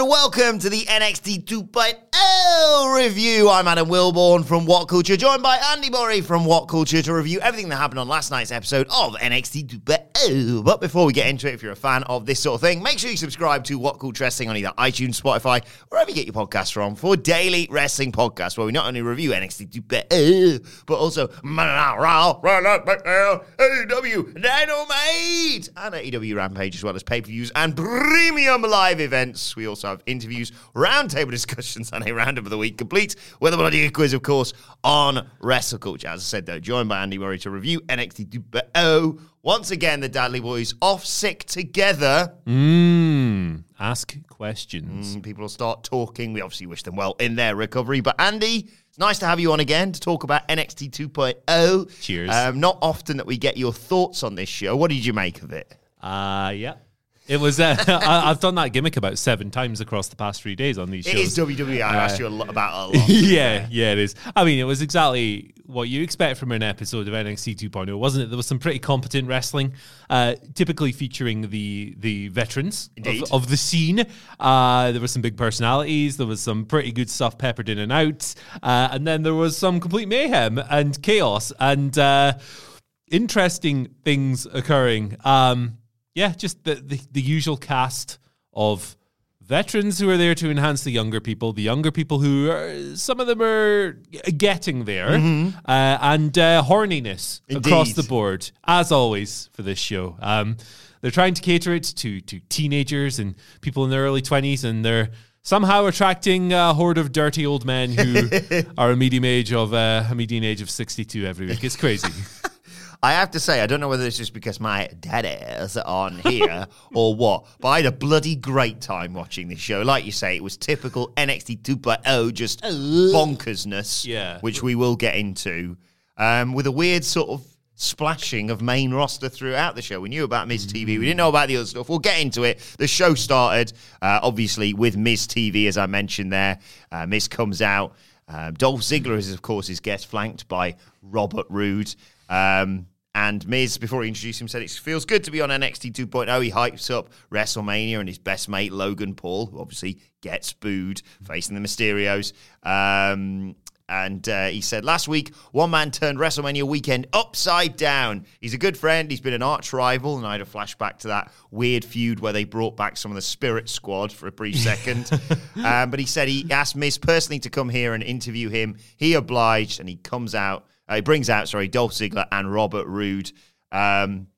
And welcome to the NXT 2.0 review. I'm Adam Wilborn from What Culture, joined by Andy Murray from What Culture to review everything that happened on last night's episode of NXT 2.0. But before we get into it, if you're a fan of this sort of thing, make sure you subscribe to What Culture Wrestling on either iTunes, Spotify, wherever you get your podcasts from for daily wrestling podcasts where we not only review NXT 2.0 but also AEW Dynamite and AEW Rampage as well as pay-per-views and premium live events. We also have interviews, roundtable discussions, and a roundup of the week, complete with a bloody quiz, of course, on Wrestle Culture. As I said, though, joined by Andy Murray to review NXT 2.0. Once again, the Dudley Boys off sick together. Mmm. Ask questions. Mm, People will start talking. We obviously wish them well in their recovery. But Andy, it's nice to have you on again to talk about NXT 2.0. Cheers. Um, not often that we get your thoughts on this show. What did you make of it? Uh, yeah. It was. Uh, I, I've done that gimmick about seven times across the past three days on these It shows. is WWE. I asked you a lot about a lot. yeah, yeah, it is. I mean, it was exactly what you expect from an episode of NXT 2.0, wasn't it? There was some pretty competent wrestling, uh, typically featuring the the veterans of, of the scene. Uh, there were some big personalities. There was some pretty good stuff peppered in and out, uh, and then there was some complete mayhem and chaos and uh, interesting things occurring. Um, yeah, just the, the the usual cast of veterans who are there to enhance the younger people, the younger people who are, some of them are getting there, uh, and uh, horniness across the board, as always for this show. Um, they're trying to cater it to to teenagers and people in their early twenties, and they're somehow attracting a horde of dirty old men who are a medium age of uh, a median age of sixty two every week. It's crazy. I have to say, I don't know whether it's just because my daddies are on here or what, but I had a bloody great time watching this show. Like you say, it was typical NXT 2.0, just bonkersness, Yeah. which we will get into, um, with a weird sort of splashing of main roster throughout the show. We knew about Miz TV, we didn't know about the other stuff. We'll get into it. The show started, uh, obviously, with Miz TV, as I mentioned there. Uh, Miz comes out. Um, Dolph Ziggler is, of course, his guest, flanked by Robert Roode. Um, and Miz, before he introduced him, said it feels good to be on NXT 2.0. He hypes up WrestleMania and his best mate, Logan Paul, who obviously gets booed facing the Mysterios. Um, and uh, he said last week, one man turned WrestleMania weekend upside down. He's a good friend. He's been an arch rival. And I had a flashback to that weird feud where they brought back some of the Spirit Squad for a brief second. um, but he said he asked Miz personally to come here and interview him. He obliged, and he comes out. Uh, he brings out, sorry, Dolph Ziggler and Robert Roode. Um,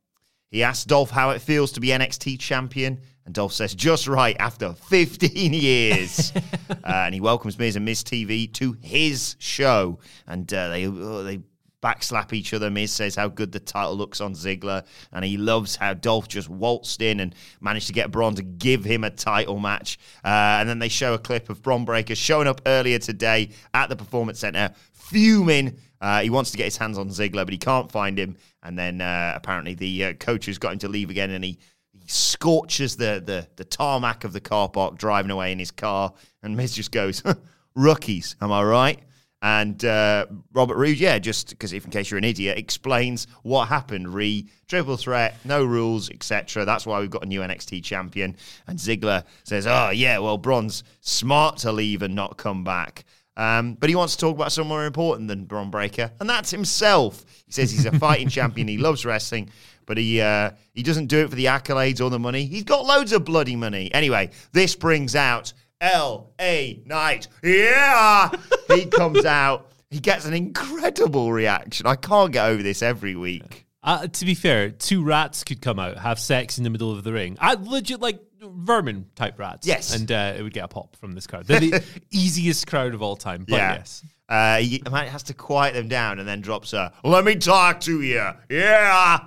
he asks Dolph how it feels to be NXT champion, and Dolph says, just right after 15 years. uh, and he welcomes Miz and Miz TV to his show. And uh, they, oh, they backslap each other. Miz says how good the title looks on Ziggler, and he loves how Dolph just waltzed in and managed to get Bron to give him a title match. Uh, and then they show a clip of Bron Breakker showing up earlier today at the Performance Center, fuming. Uh, he wants to get his hands on Ziggler, but he can't find him. And then uh, apparently the uh, coach has got him to leave again, and he, he scorches the, the the tarmac of the car park, driving away in his car. And Miz just goes, "Rookies, am I right?" And uh, Robert Roode, yeah, just because if in case you're an idiot, explains what happened. Re triple threat, no rules, etc. That's why we've got a new NXT champion. And Ziggler says, "Oh yeah, well, Bron's smart to leave and not come back." Um, but he wants to talk about someone more important than Bron Breakker, and that's himself. He says he's a fighting champion. He loves wrestling, but he uh, he doesn't do it for the accolades or the money. He's got loads of bloody money. Anyway, this brings out L.A. Knight. Yeah, he comes out. He gets an incredible reaction. I can't get over this every week. Uh, to be fair, two rats could come out, have sex in the middle of the ring. I legit like vermin type rats. Yes. and uh, it would get a pop from this crowd. They're the easiest crowd of all time. But yes, Uh, he has to quiet them down and then drops a, let me talk to you. Yeah.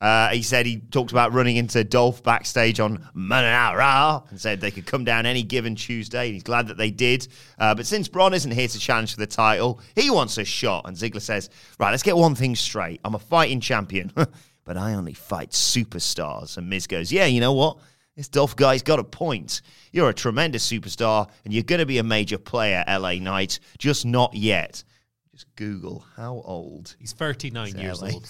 Uh, he said he talked about running into Dolph backstage on Raw and said they could come down any given Tuesday. And he's glad that they did. Uh, but since Bron isn't here to challenge for the title, he wants a shot. And Ziggler says, right, let's get one thing straight. I'm a fighting champion, but I only fight superstars. And Miz goes, yeah, you know what? This Dolph guy's got a point. You're a tremendous superstar, and you're going to be a major player, LA Knight, just not yet. Just Google how old. he's thirty nine years LA. old.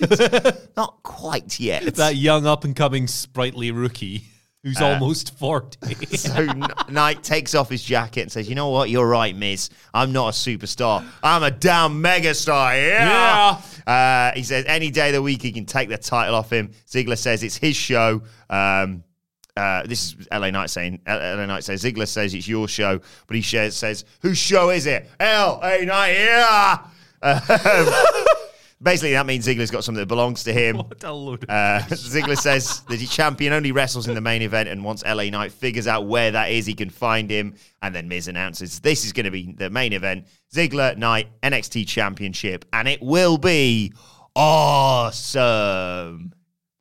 Not quite yet. That young up and coming sprightly rookie who's Uh, almost forty. so Knight takes off his jacket and says, "You know what? You're right, Miz. I'm not a superstar. I'm a damn megastar. Yeah." Uh, he says, "Any day of the week, he can take the title off him." Ziggler says it's his show. Um, uh, this is LA Knight saying. LA Knight says Ziggler says it's your show, but he shares, says, "Whose show is it?" LA Knight. Yeah. Basically, that means Ziggler's got something that belongs to him. what a load Uh, Ziggler says that his champion only wrestles in the main event, and once LA Knight figures out where that is, he can find him. And then Miz announces this is going to be the main event: Ziggler Knight NXT Championship, and it will be awesome.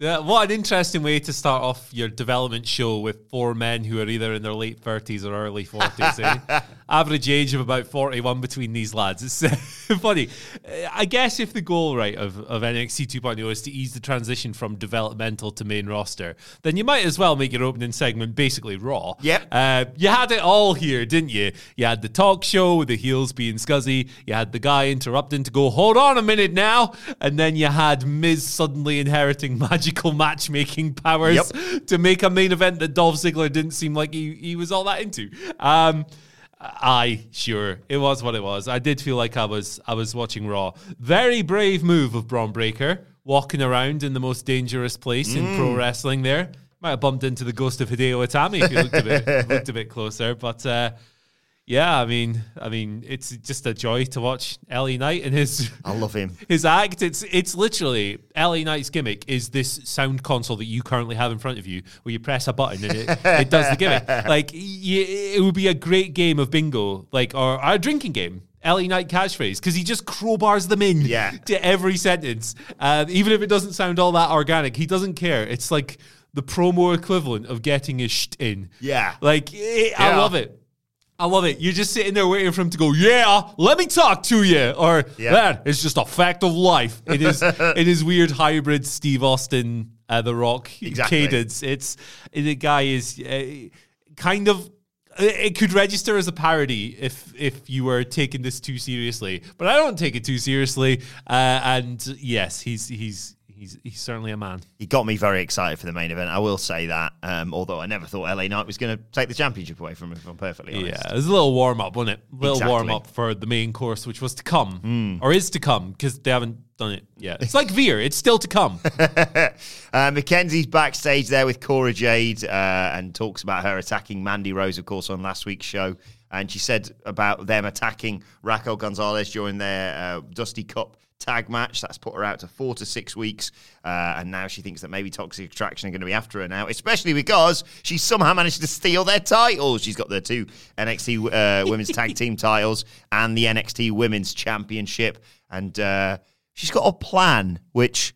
Yeah, what an interesting way to start off your development show with four men who are either in their late 30s or early 40s. eh? Average age of about 41 between these lads. It's uh, funny. Uh, I guess if the goal, right, of, of NXT 2.0 is to ease the transition from developmental to main roster, then you might as well make your opening segment basically Raw. Yep. Uh, you had it all here, didn't you? You had the talk show with the heels being scuzzy. You had the guy interrupting to go, hold on a minute now. And then you had Miz suddenly inheriting matchmaking powers Yep. to make a main event that Dolph Ziggler didn't seem like he, he was all that into. Um, I sure it was what it was. I did feel like I was I was watching Raw. Very brave move of Bron Breakker walking around in the most dangerous place in pro wrestling. There might have bumped into the ghost of Hideo Itami if you looked a bit looked a bit closer. But uh, yeah, I mean, I mean, it's just a joy to watch LA Knight and his I love him. his act. It's it's literally LA Knight's gimmick is this sound console that you currently have in front of you, where you press a button and it, it does the gimmick. Like y- it would be a great game of bingo, like or a drinking game. LA Knight catchphrase because he just crowbars them in Yeah. to every sentence, uh, even if it doesn't sound all that organic. He doesn't care. It's like the promo equivalent of getting his sh in. Yeah. like eh, I love it. I love it. You're just sitting there waiting for him to go, yeah, let me talk to you. Or Yeah. that is just a fact of life. It is it is weird hybrid Steve Austin, uh, The Rock Exactly. cadence. It's the guy is uh, kind of it it could register as a parody if if you were taking this too seriously, but I don't take it too seriously. Uh, and yes, he's he's he's he's certainly a man. He got me very excited for the main event. I will say that. Um, although I never thought LA Knight was going to take the championship away from him. If I'm perfectly honest. Yeah, it was a little warm up, wasn't it? A little Exactly. warm up for the main course, which was to come or is to come because they haven't done it yet. It's like Veer; it's still to come. uh, Mackenzie's backstage there with Cora Jade uh, and talks about her attacking Mandy Rose, of course, on last week's show. And she said about them attacking Raquel Gonzalez during their uh, Dusty Cup tag match. That's put her out to four to six weeks. Uh, and now she thinks that maybe Toxic Attraction are going to be after her now, especially because she somehow managed to steal their titles. She's got the two NXT uh, Women's Tag Team titles and the NXT Women's Championship. And uh, she's got a plan, which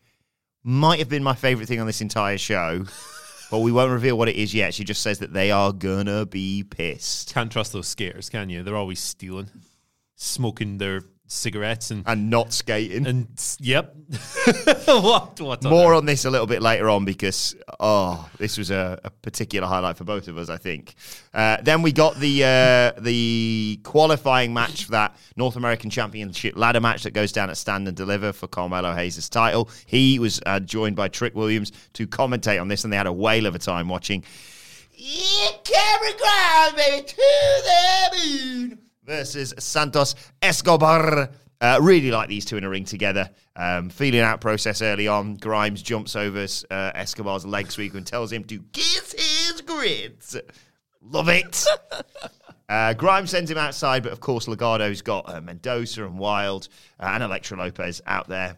might have been my favorite thing on this entire show, but we won't reveal what it is yet. She just says that they are gonna be pissed Can't trust those skaters, can you? They're always stealing, smoking their cigarettes, and and not skating. and yep. what what on More earth? on this a little bit later on because oh, this was a, a particular highlight for both of us, I think. Uh, then we got the uh, the qualifying match for that North American Championship ladder match that goes down at Stand and Deliver for Carmelo Hayes' title. He was uh, joined by Trick Williams to commentate on this, and they had a whale of a time watching. Yeah, Cameron Grimes, baby, to the moon. Versus Santos Escobar. Uh, really like these two in a ring together. Um, feeling out process early on. Grimes jumps over uh, Escobar's leg sweep and tells him to kiss his grits. Love it. Uh, Grimes sends him outside, but of course, Legado's got uh, Mendoza and Wilde uh, and Elektra Lopez out there.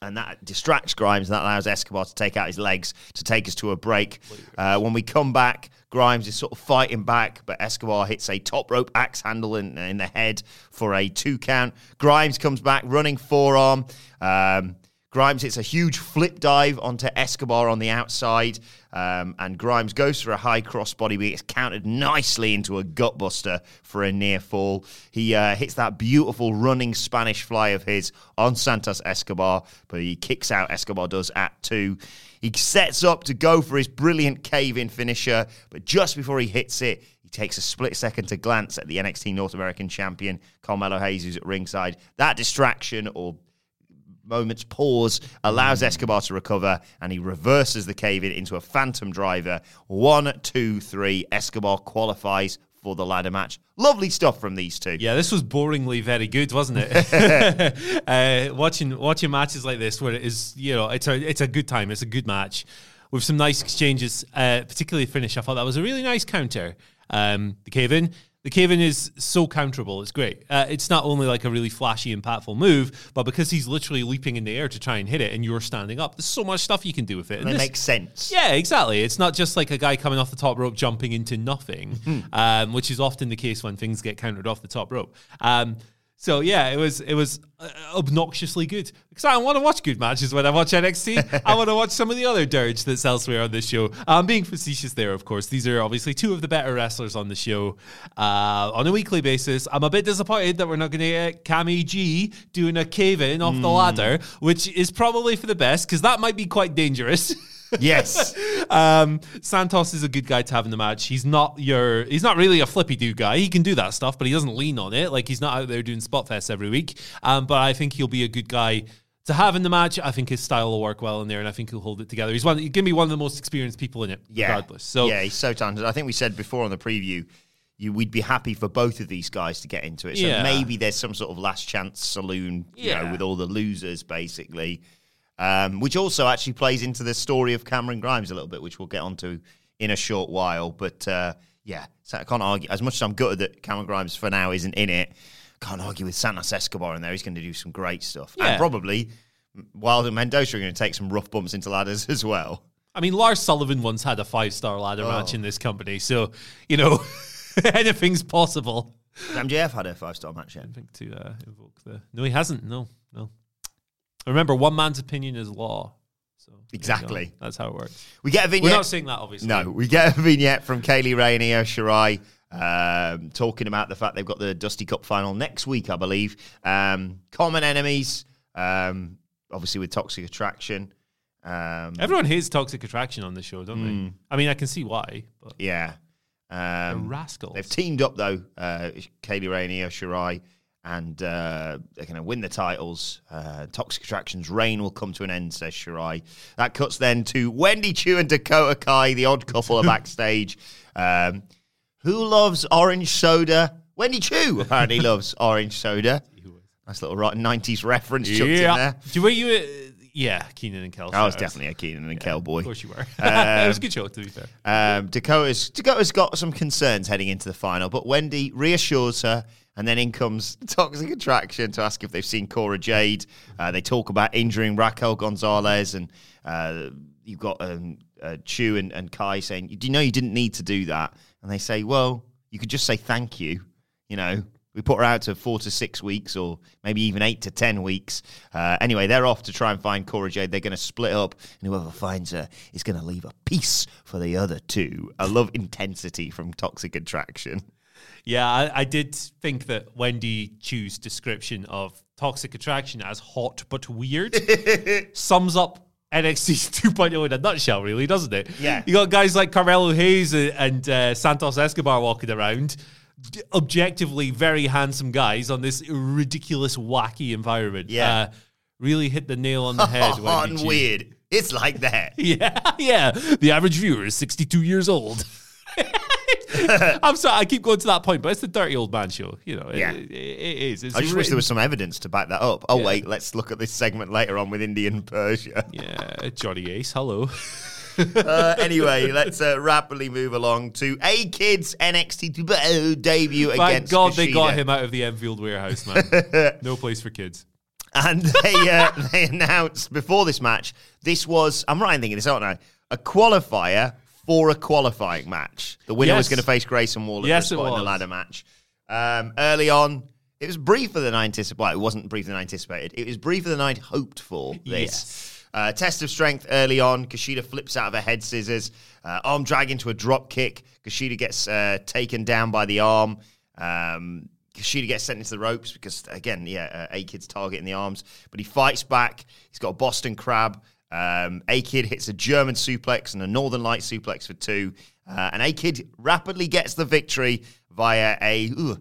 And that distracts Grimes, and that allows Escobar to take out his legs to take us to a break. Uh, when we come back, Grimes is sort of fighting back, but Escobar hits a top rope axe handle in, in the head for a two count. Grimes comes back running forearm. Um, Grimes hits a huge flip dive onto Escobar on the outside, um, and Grimes goes for a high crossbody, but it's countered nicely into a gutbuster for a near fall. He uh, hits that beautiful running Spanish fly of his on Santos Escobar, but he kicks out Escobar does at two. He sets up to go for his brilliant cave in finisher, but just before he hits it, he takes a split second to glance at the NXT North American champion, Carmelo Hayes, who's at ringside. That distraction or moment's pause allows Escobar to recover and he reverses the cave in into a phantom driver. One, two, three. Escobar qualifies for the ladder match. Lovely stuff from these two. Yeah, this was boringly very good, wasn't it? uh, watching watching matches like this, where it is, you know, it's a it's a good time. It's a good match with some nice exchanges. Uh, particularly the finish, I thought that was a really nice counter. Um, the cave in. The cave in is so counterable. It's great. Uh, it's not only like a really flashy, impactful move, but because he's literally leaping in the air to try and hit it, and you're standing up. There's so much stuff you can do with it. And it this- makes sense. yeah, exactly. It's not just like a guy coming off the top rope jumping into nothing, um, which is often the case when things get countered off the top rope. Um, so yeah, it was it was uh, obnoxiously good because I want to watch good matches when I watch NXT. I want to watch some of the other dirge that's elsewhere on this show. I'm being facetious there, of course. These are obviously two of the better wrestlers on the show uh, on a weekly basis. I'm a bit disappointed that we're not going to get Cami G doing a cave in off the ladder, which is probably for the best because that might be quite dangerous. Yes. Um, Santos is a good guy to have in the match. He's not your, he's not really a flippy do guy. He can do that stuff, but he doesn't lean on it. Like he's not out there doing spot fest every week. Um, but I think he'll be a good guy to have in the match. I think his style will work well in there, and I think he'll hold it together. He's one, he's gonna be one of the most experienced people in it, Yeah. regardless. So yeah, he's so talented. I think we said before on the preview, you we'd be happy for both of these guys to get into it. So Yeah. maybe there's some sort of last chance saloon, you Yeah. know, with all the losers basically. Um, which also actually plays into the story of Cameron Grimes a little bit, which we'll get onto in a short while. But uh, yeah, so I can't argue. As much as I'm gutted that Cameron Grimes for now isn't in it, can't argue with Santos Escobar in there. He's going to do some great stuff. Yeah. And probably Wilde and Mendoza are going to take some rough bumps into ladders as well. I mean, Lars Sullivan once had a five star ladder Oh. match in this company, so you know anything's possible. MJF had a five star match yet. I think to uh, invoke the no, he hasn't. No. Remember, one man's opinion is law. So there you go. Exactly. that's how it works. We get a vignette. We're not saying that, obviously. No, we get a vignette from Kay Lee Ray and Io Shirai um, talking about the fact they've got the Dusty Cup final next week, I believe. Um, common enemies, um, obviously with Toxic Attraction. Um, Everyone hates toxic attraction on the show, don't they? I mean, I can see why, but yeah. Um, rascals. they've teamed up, though, uh, Kay Lee Ray and Io Shirai, and uh, they're going to win the titles. Uh, Toxic Attraction's reign will come to an end, says Shirai. That cuts then to Wendy Choo and Dakota Kai, the odd couple are backstage. Um, who loves orange soda? Wendy Choo apparently loves orange soda. Nice little right 90s reference chucked in there. Do you, were you? Uh, yeah, Keenan and Kel. I was definitely a Keenan and Kel boy. Of course you were. it was a good show, to be fair. Um, Dakota's Dakota's got some concerns heading into the final, but Wendy reassures her, and then in comes Toxic Attraction to ask if they've seen Cora Jade. Uh, they talk about injuring Raquel Gonzalez, and uh, you've got um, uh, Choo and, and Kai saying, "Do you know you didn't need to do that?" And they say, "Well, you could just say thank you." You know, we put her out to four to six weeks, or maybe even eight to ten weeks. Uh, anyway, they're off to try and find Cora Jade. They're going to split up, and whoever finds her is going to leave a piece for the other two. I love intensity from Toxic Attraction. Yeah, I, I did think that Wendy Choo's description of toxic attraction as hot but weird sums up NXT 2.0 in a nutshell, really, doesn't it? Yeah. You got guys like Carmelo Hayes and, uh, Santos Escobar walking around, objectively very handsome guys on this ridiculous, wacky environment. Yeah. Uh, really hit the nail on the head. Hot and weird. It's like that. Yeah, yeah. The average viewer is 62 years old. I'm sorry, I keep going to that point, but it's the dirty old man show. You know, Yeah. it, it is. It's I just wish there was some evidence to back that up. Oh Yeah. wait, let's look at this segment later on with Indi and Persia. Yeah, Johnny Ace. Hello. uh, anyway, let's uh, rapidly move along to A Kids NXT de- debut Thank against God they got him out of the Enfield warehouse, man. no place for kids. And they uh, they announced before this match, this was I'm right in thinking this, aren't I? A qualifier for a qualifying match. The winner was going to face Grayson Waller Yes, for a spot in the ladder match. Um, early on, it was briefer than I anticipated. Well, it wasn't briefer than I anticipated. It was briefer than I'd hoped for. This Yes. uh, test of strength early on. Kushida flips out of a head scissors, uh, arm drag into a drop kick. Kushida gets uh, taken down by the arm. Um, Kushida gets sent into the ropes because, again, yeah, uh, A Kid's targeting the arms, but he fights back. He's got a Boston Crab. Um, A Kid hits a German suplex and a Northern Light suplex for two. Uh, and A Kid rapidly gets the victory via a ooh,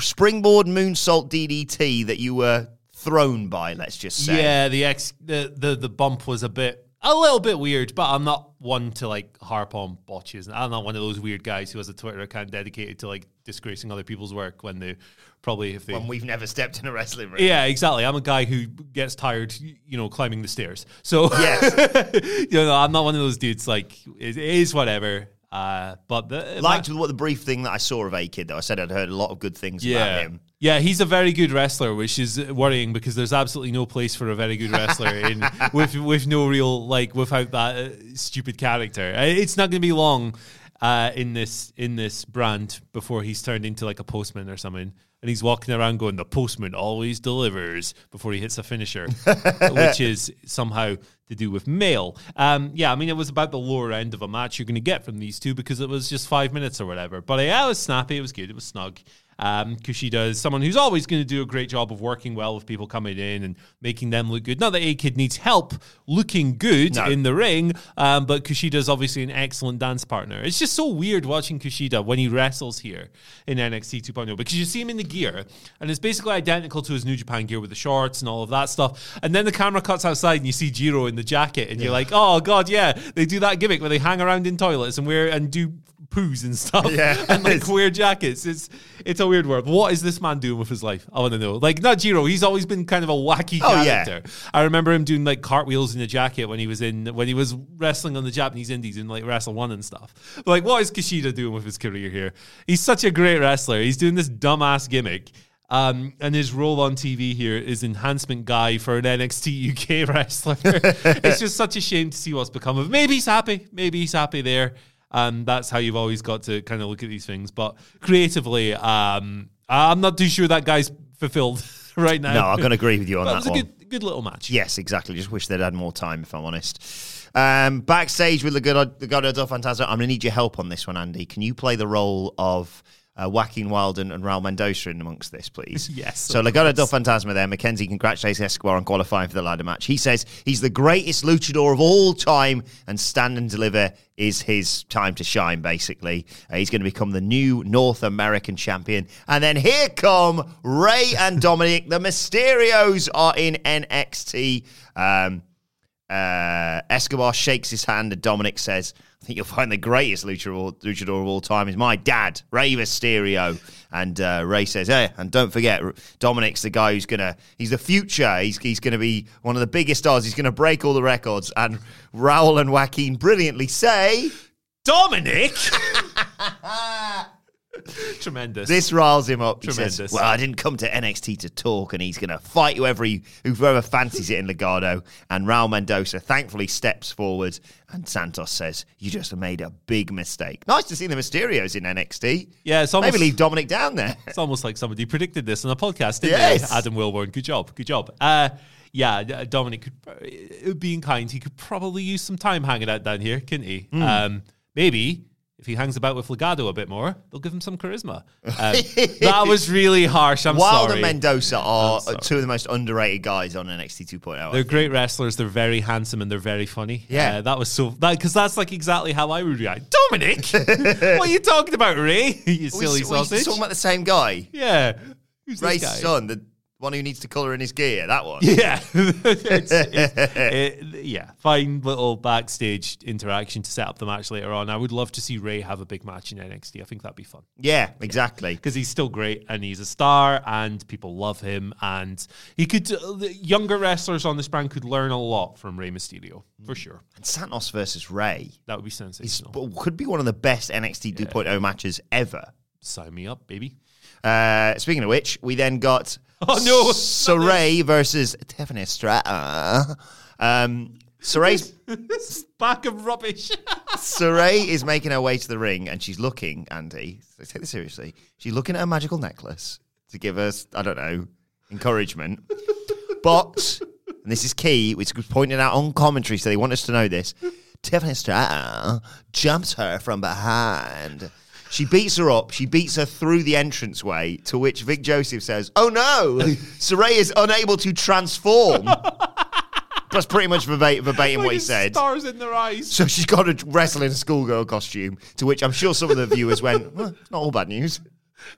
springboard moonsault DDT that you were thrown by, let's just say. Yeah, the ex the, the the bump was a bit a little bit weird, but I'm not one to like harp on botches. I'm not one of those weird guys who has a Twitter account dedicated to like disgracing other people's work when they probably if they When we've never stepped in a wrestling ring. yeah, exactly. I'm a guy who gets tired, you know, climbing the stairs. So, Yes. you know, I'm not one of those dudes. Like, it is whatever. Uh, but the Liked what the brief thing that I saw of A Kid, though. I said I'd heard a lot of good things about yeah, him. yeah, he's a very good wrestler, which is worrying because there's absolutely no place for a very good wrestler in with with no real like without that uh, stupid character. It's not going to be long uh, in this in this brand before he's turned into like a postman or something. And he's walking around going, "The postman always delivers." Before he hits a finisher, which is somehow to do with mail. Um, yeah, I mean, it was about the lower end of a match you're going to get from these two because it was just five minutes or whatever. But yeah, it was snappy. It was good. It was snug. Um, Kushida is someone who's always going to do a great job of working well with people coming in and making them look good. Not that A Kid needs help looking good No. in the ring, um, but Kushida is obviously an excellent dance partner. It's just so weird watching Kushida when he wrestles here in NXT 2.0 because you see him in the gear and it's basically identical to his New Japan gear with the shorts and all of that stuff. And then the camera cuts outside and you see Jiro in the jacket and you're like, oh god, yeah, they do that gimmick where they hang around in toilets and wear and do poos and stuff Yeah. and like wear jackets. It's it's a weird world. What is this man doing with his life? I want to know. Like not Jiro, he's always been kind of a wacky Oh, yeah. I remember him doing like cartwheels in a jacket when he was in when he was wrestling on the Japanese Indies in like Wrestle One and stuff. But, like, what is Kushida doing with his career here? He's such a great wrestler. He's doing this dumbass gimmick. Um, and his role on TV here is enhancement guy for an NXT UK wrestler. it's just such a shame to see what's become of. Maybe he's happy. Maybe he's happy there. Um, that's how you've always got to kind of look at these things. But creatively, um, I'm not too sure that guy's fulfilled right now. No, I'm going to agree with you on that was a one. good, good little match. Yes, exactly. Just wish they'd had more time, if I'm honest. Um, backstage with the good, the God del Fantasma. I'm going to need your help on this one, Andy. Can you play the role of uh, Joaquin Wilden and Raul Mendoza in amongst this, please? Yes, So Legado del. Fantasma there. Mackenzie congratulates Escobar on qualifying for the ladder match. He says he's the greatest luchador of all time, and stand and deliver is his time to shine. Basically, uh, he's going to become the new North American champion. And then here come Rey and Dominic. the Mysterios are in NXT. Um, uh, Escobar shakes his hand, and Dominic says, "I think you'll find the greatest luchador, luchador of all time is my dad, Rey Mysterio." And uh, Rey says, "Hey, and don't forget, Dominic's the guy who's gonna, he's the future. He's he's gonna be one of the biggest stars. He's gonna break all the records." And Raul and Joaquin brilliantly say, Dominic. Tremendous. This riles him up. Tremendous. says, "Well, I didn't come to NXT to talk, and he's going to fight whoever he, whoever fancies it in Legado." And Raul Mendoza thankfully steps forward, and Santos says, "You just made a big mistake." Nice to see the Mysterios in NXT. Yeah, it's almost- maybe leave Dominic down there. It's almost like somebody predicted this on a podcast, didn't Yes. they? Adam Wilborn. Good job. Good job. Uh, yeah, Dominic could, uh, being kind, he could probably use some time hanging out down here, couldn't he? Hmm. Um, maybe if he hangs about with Legado a bit more, they'll give him some charisma. Um, that was really harsh. I'm Wilde sorry. and Mendoza are two of the most underrated guys on NXT 2.0. I They're great wrestlers. They're very handsome and they're very funny. Yeah. Uh, that was so that because that's like exactly how I would react. Dominic, what are you talking about, Rey? you silly we sausage. talking about the same guy. yeah, Who's Rey's son, the one who needs to colour in his gear. That one. Yeah, It's- it's- it- yeah. Fine little backstage interaction to set up the match later on. I would love to see Rey have a big match in NXT. I think that'd be fun Yeah, exactly. because he's still great and he's a star and people love him and he could. Uh, the younger wrestlers on this brand could learn a lot from Rey Mysterio for sure. And Santos versus Rey That would be sensational. could be one of the best NXT 2.0 matches ever. Sign me up, baby. Uh, speaking of which, we then got Oh, no. Sarray versus Tiffany Stratton. Um, Sarray's bag of rubbish. Sarray is making her way to the ring and she's looking, Andy, take this seriously. She's looking at a magical necklace to give us, I don't know, encouragement. but, and this is key, which was pointed out on commentary, so they want us to know this. Tiffany Stratton jumps her from behind. She beats her up. She beats her through the entranceway, to which Vic Joseph says, Oh no, Sarray is unable to transform. That's pretty much verbatim, verbatim what he said. Stars in their eyes. So she's got to wrestle in a schoolgirl costume, to which I'm sure some of the viewers went, well, not all bad news.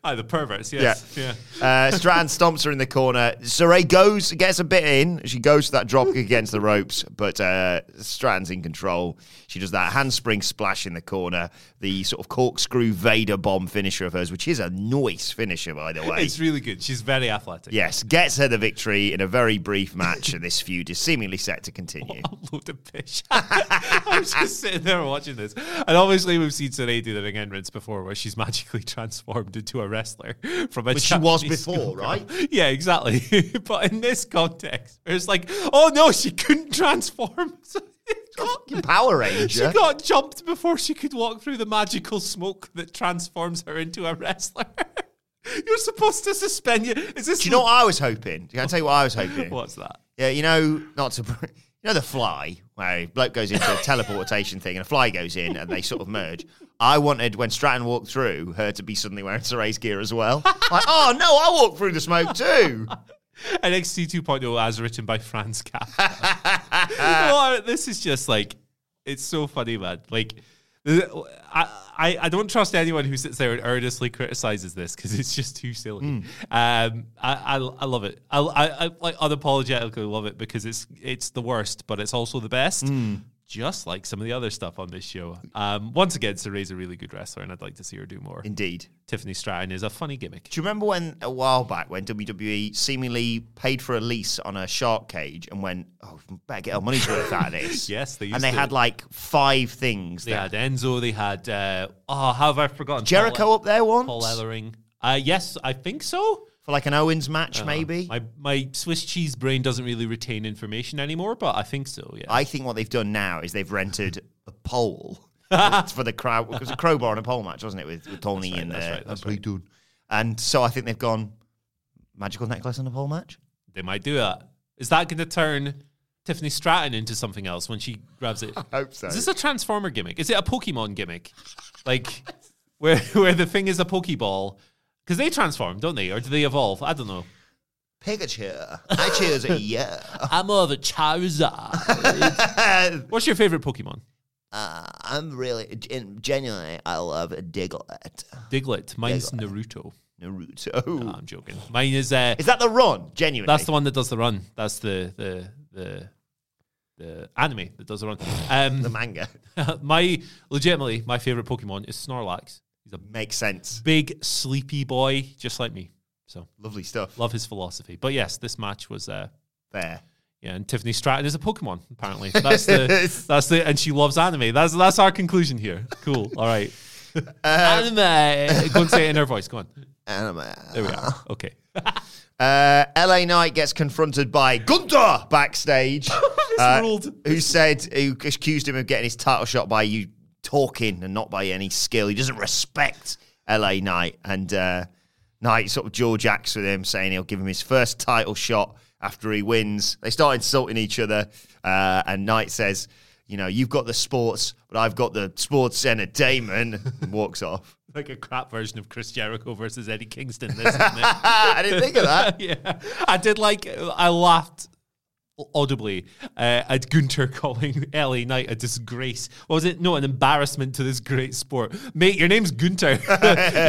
Ah, the perverts. Yes. Yeah. Uh, Stratton stomps her in the corner. Sarray goes, gets a bit in. She goes to that dropkick against the ropes, but uh, Stratton's in control. She does that handspring splash in the corner, the sort of corkscrew Vader bomb finisher of hers, which is a nice finisher, by the way. It's really good. She's very athletic. Yes, gets her the victory in a very brief match, and this feud is seemingly set to continue. a load of pish. I was just sitting there watching this. And obviously, we've seen Sarray do the ring entrance before where she's magically transformed into a wrestler from a Which she was before, right? Yeah, exactly. but in this context, it's like, oh no, she couldn't transform. So it got- Fucking Power She got jumped before she could walk through the magical smoke that transforms her into a wrestler. You're supposed to suspend you. Is this Do you know what I was hoping? Can I tell you what I was hoping? What's that? Yeah, you know, not to, you know, the fly where a bloke goes into a teleportation thing and a fly goes in and they sort of merge. I wanted when Stratton walked through her to be suddenly wearing Sarray's gear as well. like, oh no, I walked through the smoke too. NXT 2.0 as written by Franz Kafka. This is just like, it's so funny, man. Like, I, I, I don't trust anyone who sits there and earnestly criticizes this because it's just too silly. Um, I, I, I love it. I, I, I like unapologetically love it because it's it's the worst, but it's also the best. Just like some of the other stuff on this show. Um, once again, Sarray's a really good wrestler, and I'd like to see her do more. Indeed. Tiffany Stratton is a funny gimmick. Do you remember when a while back when WWE seemingly paid for a lease on a shark cage and went, "Oh, better get our money's worth out of this"? Yes, they used and they to. had like five things. They that- had Enzo. They had uh, oh, how have I forgotten? Jericho Paul, up there once Paul Ellering. Uh, yes, I think so. For like an Owens match, Uh, maybe. My my Swiss cheese brain doesn't really retain information anymore, but I think so. Yeah. I think what they've done now is they've rented a pole for the crowd. It was a crowbar and a pole match, wasn't it, with, with Tony right, and that's right, that's Dunne. And so I think they've gone magical necklace and a pole match. they might do that. Is that going to turn Tiffany Stratton into something else when she grabs it? I hope so. Is this a Transformer gimmick? Is it a Pokemon gimmick? Like where where the thing is a Pokeball? Because they transform, don't they? Or do they evolve? I don't know. Pikachu. I choose a yeah. I'm more of a Charizard. What's your favorite Pokemon? Uh, I'm really gen- genuinely. I love Diglett. Diglett. Mine's Naruto. Naruto. No, I'm joking. Mine is uh, Is that the run? Genuinely, that's the one that does the run. That's the the the the anime that does the run. Um, the manga. my legitimately my favorite Pokemon is Snorlax. He's a Makes sense. big sleepy boy, just like me. So Lovely stuff. love his philosophy. But yes, this match was uh, There. yeah, and Tiffany Stratton is a Pokemon. Apparently, that's the that's the and she loves anime. That's that's our conclusion here. Cool. All right. anime. Go and say it in her voice. Go on. Anime. There we are. Okay. Uh, LA Knight gets confronted by Gunther backstage, uh, who said who accused him of getting his title shot by you talking and not by any skill. He doesn't respect LA Knight, and uh, Knight sort of George acts with him, saying he'll give him his first title shot after he wins. They start insulting each other, uh, and Knight says, "You know, you've got the sports, but I've got the sports entertainment." and walks off. Like a crap version of Chris Jericho versus Eddie Kingston. This, isn't it? I didn't think of that. yeah, I did like. I laughed audibly uh, at Gunther calling LA Knight a disgrace. What was it? No, an embarrassment to this great sport. Mate, your name's Gunther.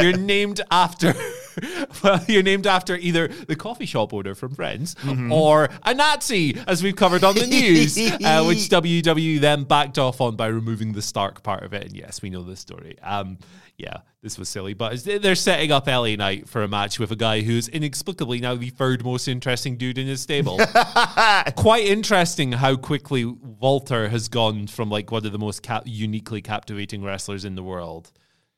You're named after well, you're named after either the coffee shop owner from Friends Mm-hmm. or a Nazi, as we've covered on the news, uh, which WW then backed off on by removing the Stark part of it. And yes, we know this story. Um, yeah, this was silly, but they're setting up LA Knight for a match with a guy who's inexplicably now the third most interesting dude in his stable. Quite interesting how quickly Walter has gone from like one of the most cap- uniquely captivating wrestlers in the world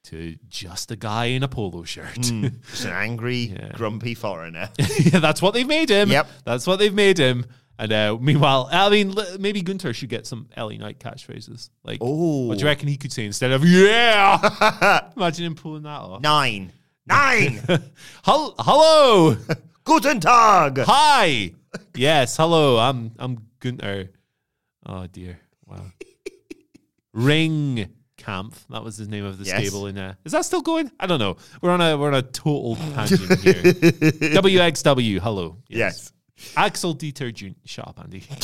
to just a guy in a polo shirt. Just an angry, grumpy foreigner. yeah, that's what they've made him. Yep. That's what they've made him. And uh, meanwhile, I mean, maybe Gunther should get some LA Knight catchphrases. Like, what do you reckon he could say instead of "Yeah"? Imagine him pulling that off. Nine. Nine. Hel- hello, Guten Tag. hi. Yes, hello. I'm I'm Gunther. Oh dear. Wow. Ring Camp. That was the name of the Yes. stable in uh Is that still going? I don't know. We're on a we're on a total tangent here. WXW. Hello. Yes. Axel Dieter Jr. Shut up, Andy.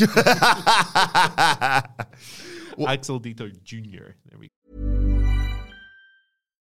Axel Dieter Jr. There we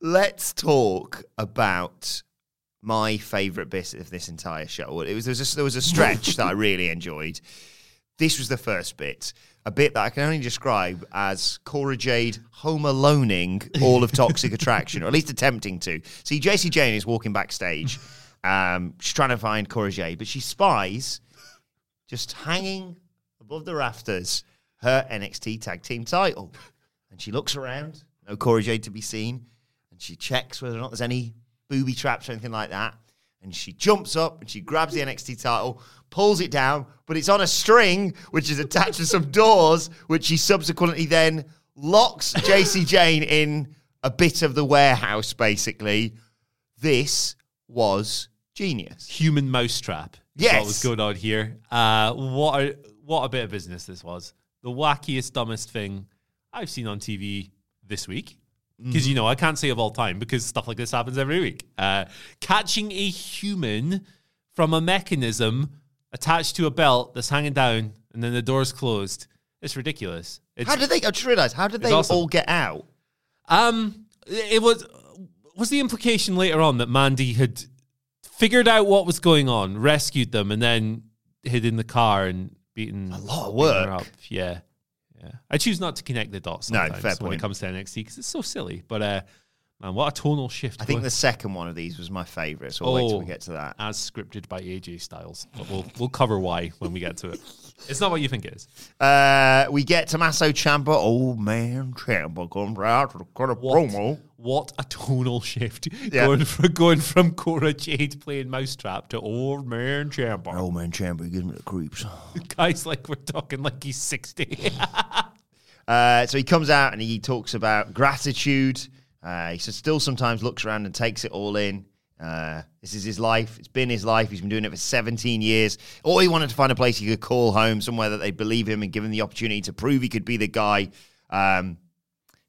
Let's talk about my favourite bit of this entire show. It was there was a, there was a stretch that I really enjoyed. This was the first bit, a bit that I can only describe as Cora Jade home aloneing all of Toxic Attraction, or at least attempting to. See, Jacy Jayne is walking backstage. Um, she's trying to find Cora Jade, but she spies just hanging above the rafters her NXT Tag Team title. And she looks around, no Cora Jade to be seen, and she checks whether or not there's any booby traps or anything like that. And she jumps up and she grabs the NXT title, pulls it down, but it's on a string which is attached to some doors, which she subsequently then locks JC Jane in a bit of the warehouse, basically. This was genius. Human mousetrap. Yes. What was going on here? Uh, what a what a bit of business this was. The wackiest, dumbest thing I've seen on TV this week. Because you know I can't say of all time because stuff like this happens every week. Uh, catching a human from a mechanism attached to a belt that's hanging down, and then the door's closed. It's ridiculous. It's, How did they? I just realized. How did they awesome. all get out? Um, it was was the implication later on that Mandy had figured out what was going on, rescued them, and then hid in the car and beaten A lot of work. up. Yeah, yeah. I choose not to connect the dots. No, fair when point. it comes to NXT because it's so silly. But uh, man, what a tonal shift! I think the second one of these was my favourite, so I'll wait till Oh. we get to that. as scripted by AJ Styles, but we'll we'll cover why when we get to it. It's not what you think it is. Uh, we get Tommaso Ciampa. Old man Ciampa comes out to cut a promo. what a tonal shift Yeah. going from going from Cora Jade playing Mousetrap to Old Man Ciampa. Old man Ciampa gives me the creeps. Guys, like we're talking like he's sixty. Uh, so he comes out and he talks about gratitude. Uh, he still sometimes looks around and takes it all in. Uh, this is his life. It's been his life. He's been doing it for 17 years. All he wanted to find a place he could call home, somewhere that they believe him and give him the opportunity to prove he could be the guy. Um,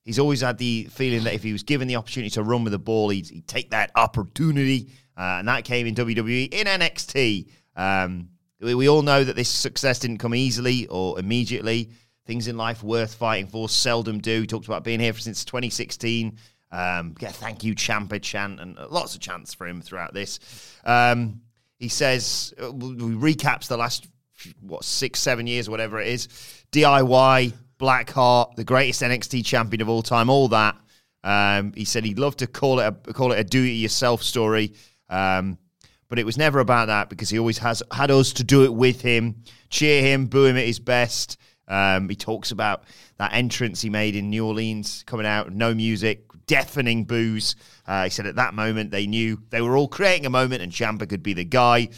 he's always had the feeling that if he was given the opportunity to run with the ball, he'd, he'd take that opportunity. Uh, and that came in WWE in NXT. Um, we, we all know that this success didn't come easily or immediately. Things in life worth fighting for seldom do. He talked about being here since 2016. Um, get a thank you, Ciampa chant, and lots of chants for him throughout this. Um, he says, uh, we recaps the last, what, six, seven years, whatever it is. DIY, Blackheart, the greatest NXT champion of all time, all that. Um, he said he'd love to call it a, call it a do it yourself story. Um, but it was never about that because he always has had us to do it with him, cheer him, boo him at his best. Um, he talks about that entrance he made in New Orleans coming out, no music, deafening boos. Uh, he said at that moment they knew they were all creating a moment and Ciampa could be the guy.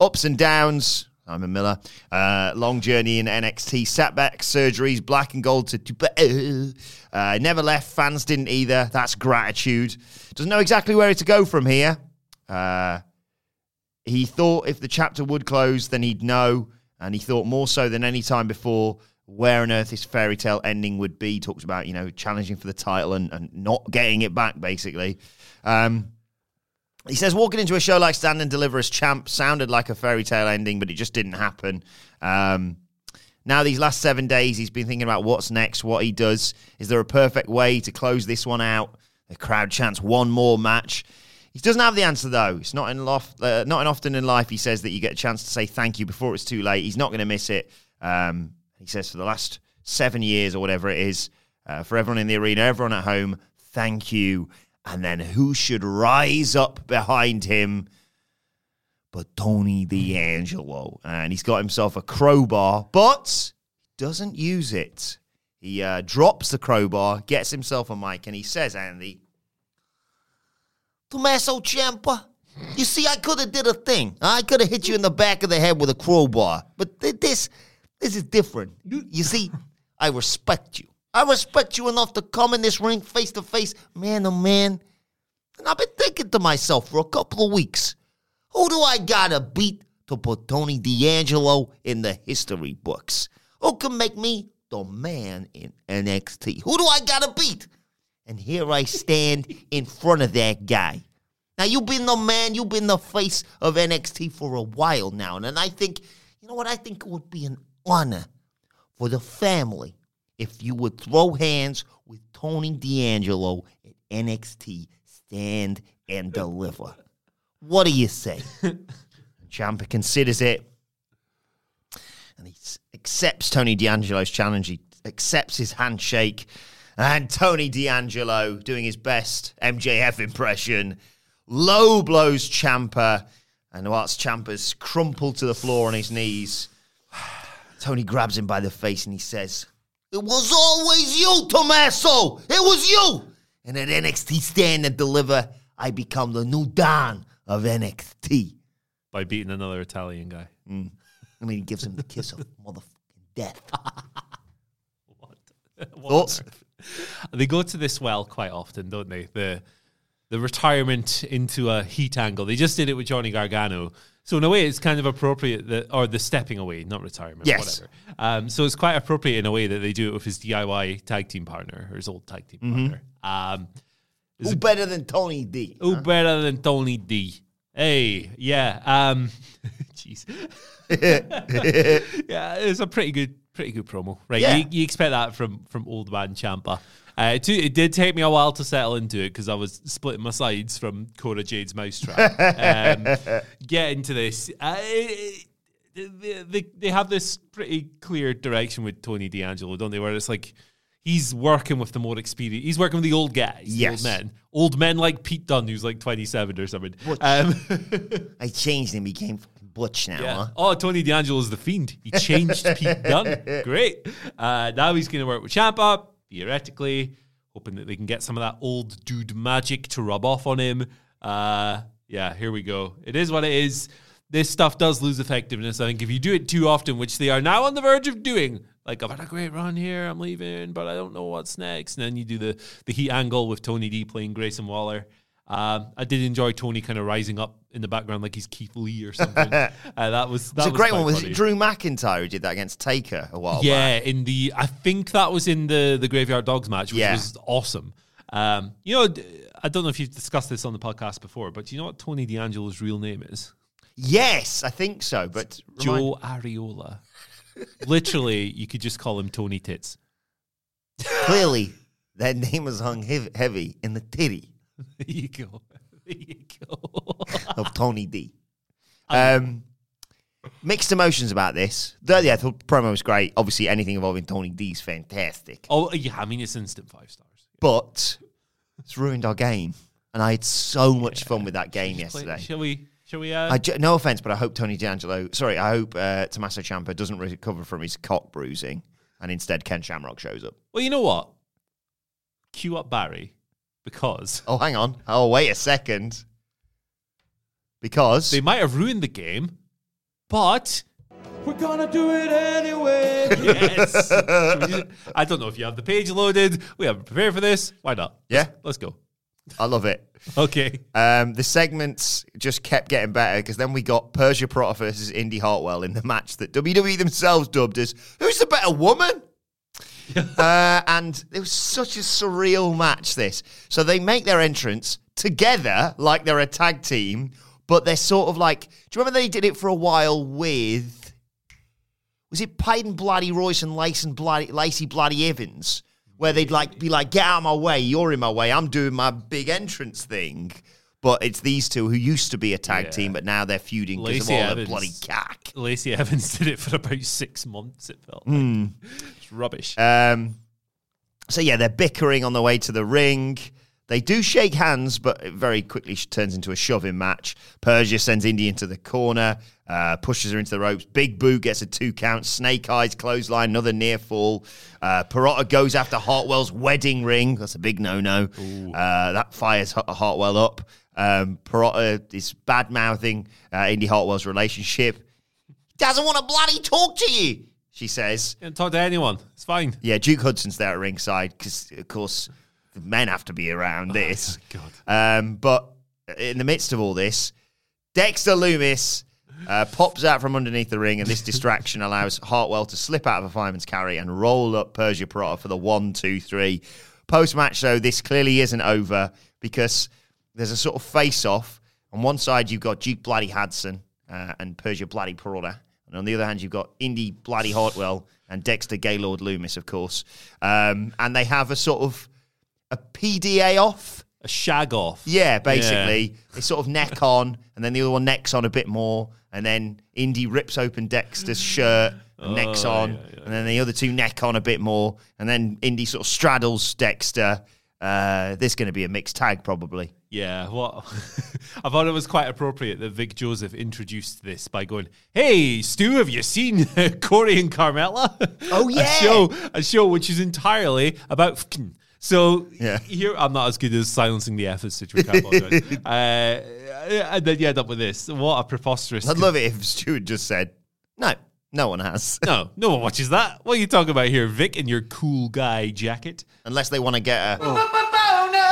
Ups and downs. I'm a Miller. Uh, long journey in NXT, setbacks, surgeries, black and gold to uh, never left. Fans didn't either. That's gratitude. Doesn't know exactly where to go from here. Uh, he thought if the chapter would close, then he'd know, and he thought more so than any time before where on earth this fairy tale ending would be. He talked about you know challenging for the title and, and not getting it back, basically. Um, he says walking into a show like Stand and Deliver as champ sounded like a fairy tale ending, but it just didn't happen. Um, now, these last seven days, he's been thinking about what's next, what he does. Is there a perfect way to close this one out? The crowd chants one more match. He doesn't have the answer though. It's not in lof- uh, not in often in life. He says that you get a chance to say thank you before it's too late. He's not going to miss it. Um, he says for the last seven years or whatever it is, uh, for everyone in the arena, everyone at home, thank you. And then who should rise up behind him? But Tony D'Angelo. And he's got himself a crowbar, but he doesn't use it. He uh, drops the crowbar, gets himself a mic, and he says, Andy, Tommaso Ciampa, you see, I could have did a thing. I could have hit you in the back of the head with a crowbar. But th- this, this is different. You, see, I respect you. I respect you enough to come in this ring face to face, man to man. And I've been thinking to myself for a couple of weeks, who do I gotta beat to put Tony D'Angelo in the history books? Who can make me the man in NXT? Who do I gotta beat? And here I stand in front of that guy. Now, you've been the man, you've been the face of NXT for a while now. And I think, you know what? I think it would be an honor for the family if you would throw hands with Tony D'Angelo at NXT Stand and Deliver. What do you say? Ciampa considers it and he accepts Tony D'Angelo's challenge. He accepts his handshake. And Tony D'Angelo doing his best MJF impression. Low blows Ciampa. And whilst Ciampa's crumpled to the floor on his knees, Tony grabs him by the face and he says, It was always you, Tommaso! It was you! And at NXT Stand and Deliver, I become the new Don of NXT. By beating another Italian guy. Mm. I mean, he gives him the kiss of motherfucking death. Thoughts? They go to this well quite often, don't they? The the retirement into a heat angle. They just did it with Johnny Gargano. So in a way, it's kind of appropriate that, or the stepping away, not retirement, Yes. whatever. Um, so it's quite appropriate in a way that they do it with his DIY tag team partner or his old tag team partner. Um, Who better than Tony D? who better than Tony D? Hey, yeah. Um, jeez. yeah, it's a pretty good, pretty good promo, right? Yeah. You, you expect that from from old man Ciampa. Uh, it, it did take me a while to settle into it because I was splitting my sides from Cora Jade's Mousetrap. um, get into this. Uh, it- they, they, they have this pretty clear direction with Tony D'Angelo, don't they? Where it's like he's working with the more experienced. He's working with the old guys, Yes. old men, old men like Pete Dunne, who's like twenty seven or something. Um, I changed him. He became Butch now, yeah. huh? Oh, Tony D'Angelo is the fiend. He changed Pete Dunne. Great. Uh, now he's going to work with Ciampa, theoretically, hoping that they can get some of that old dude magic to rub off on him. Uh, yeah, here we go. It is what it is. This stuff does lose effectiveness. I think if you do it too often, which they are now on the verge of doing, like I've had a great run here, I'm leaving, but I don't know what's next. And then you do the the heat angle with Tony D playing Grayson Waller. Um, I did enjoy Tony kind of rising up in the background like he's Keith Lee or something. uh, that was that It's a great one. Was funny. it Drew McIntyre who did that against Taker a while Yeah, back? in the I think that was in the the Graveyard Dogs match, which Yeah. was awesome. Um, you know, I don't know if you've discussed this on the podcast before, but do you know what Tony D'Angelo's real name is? Yes, I think so. But Joe Ariola. Literally, you could just call him Tony Tits. clearly that name was hung heavy in the titty There you go. There you go. of Tony D. Um, mixed emotions about this. The, yeah, the promo was great. Obviously, anything involving Tony D is fantastic. oh yeah, I mean it's instant five stars. But it's ruined our game. And I had so much fun with that game play- yesterday. Shall we? Shall we? Uh, I ju- no offense, but I hope Tony D'Angelo, sorry, I hope uh, Tommaso Ciampa doesn't recover from his cock bruising and instead Ken Shamrock shows up. well, you know what? Cue up Barry because Oh, hang on. Oh, wait a second. Because they might have ruined the game, but We're gonna do it anyway. yes. I don't know if you have the page loaded. We haven't prepared for this. Why not? Yeah. Let's go. I love it. Okay. Um, the segments just kept getting better because then we got Persia Pirotta versus Indi Hartwell in the match that WWE themselves dubbed as "Who's the better woman?" uh, and it was such a surreal match. This, so they make their entrance together like they're a tag team, but they're sort of like. Do you remember they did it for a while with? Was it Peyton Bloody Royce and Lacey Bloody, Lacey Bloody Evans? Where they'd like be like, get out of my way, you're in my way, I'm doing my big entrance thing. But it's these two who used to be a tag Yeah. team, but now they're feuding because of all the bloody cack. Lacey Evans did it for about six months. It felt like. Hmm. it's rubbish. Um, so yeah, they're bickering on the way to the ring. They do shake hands, but it very quickly turns into a shoving match. Persia sends Indi into the corner, uh, pushes her into the ropes. Big Boo gets a two count. Snake Eyes clothesline, another near fall. Uh, Pirotta goes after Hartwell's wedding ring. That's a big no no. Uh, that fires Hartwell up. Um, Pirotta is bad mouthing uh, Indi Hartwell's relationship. He doesn't want to bloody talk to you, she says. Can't talk to anyone. It's fine. Yeah, Duke Hudson's there at ringside because, of course, the men have to be around this. God. Um, but in the midst of all this, Dexter Lumis uh, pops out from underneath the ring, and this distraction allows Hartwell to slip out of a fireman's carry and roll up Persia Pirotta for the one, two, three. Post match, though, this clearly isn't over because there's a sort of face off. On one side, you've got Duke Bloody Hudson uh, and Persia Bloody Pirotta. And on the other hand, you've got Indi Bloody Hartwell and Dexter Gaylord Lumis, of course. Um, and they have a sort of a PDA off. A shag off. Yeah, basically. They sort of neck on, and then the other one necks on a bit more, and then Indi rips open Dexter's shirt and necks Oh, on, yeah, yeah. and then the other two neck on a bit more, and then Indi sort of straddles Dexter. Uh, this is going to be a mixed tag, probably. Yeah, what I thought it was quite appropriate that Vic Joseph introduced this by going, "Hey, Stu, have you seen Corey and Carmella?" Oh, yeah. a show, a show which is entirely about fucking. So Yeah. here, I'm not as good as silencing the F as Sidgwick. I apologize. uh, and then you end up with this. What a preposterous! I'd love it if Stuart just said, no, no one has. no, no one watches that. What are you talking about here, Vic, in your cool guy jacket? Unless they want to get a.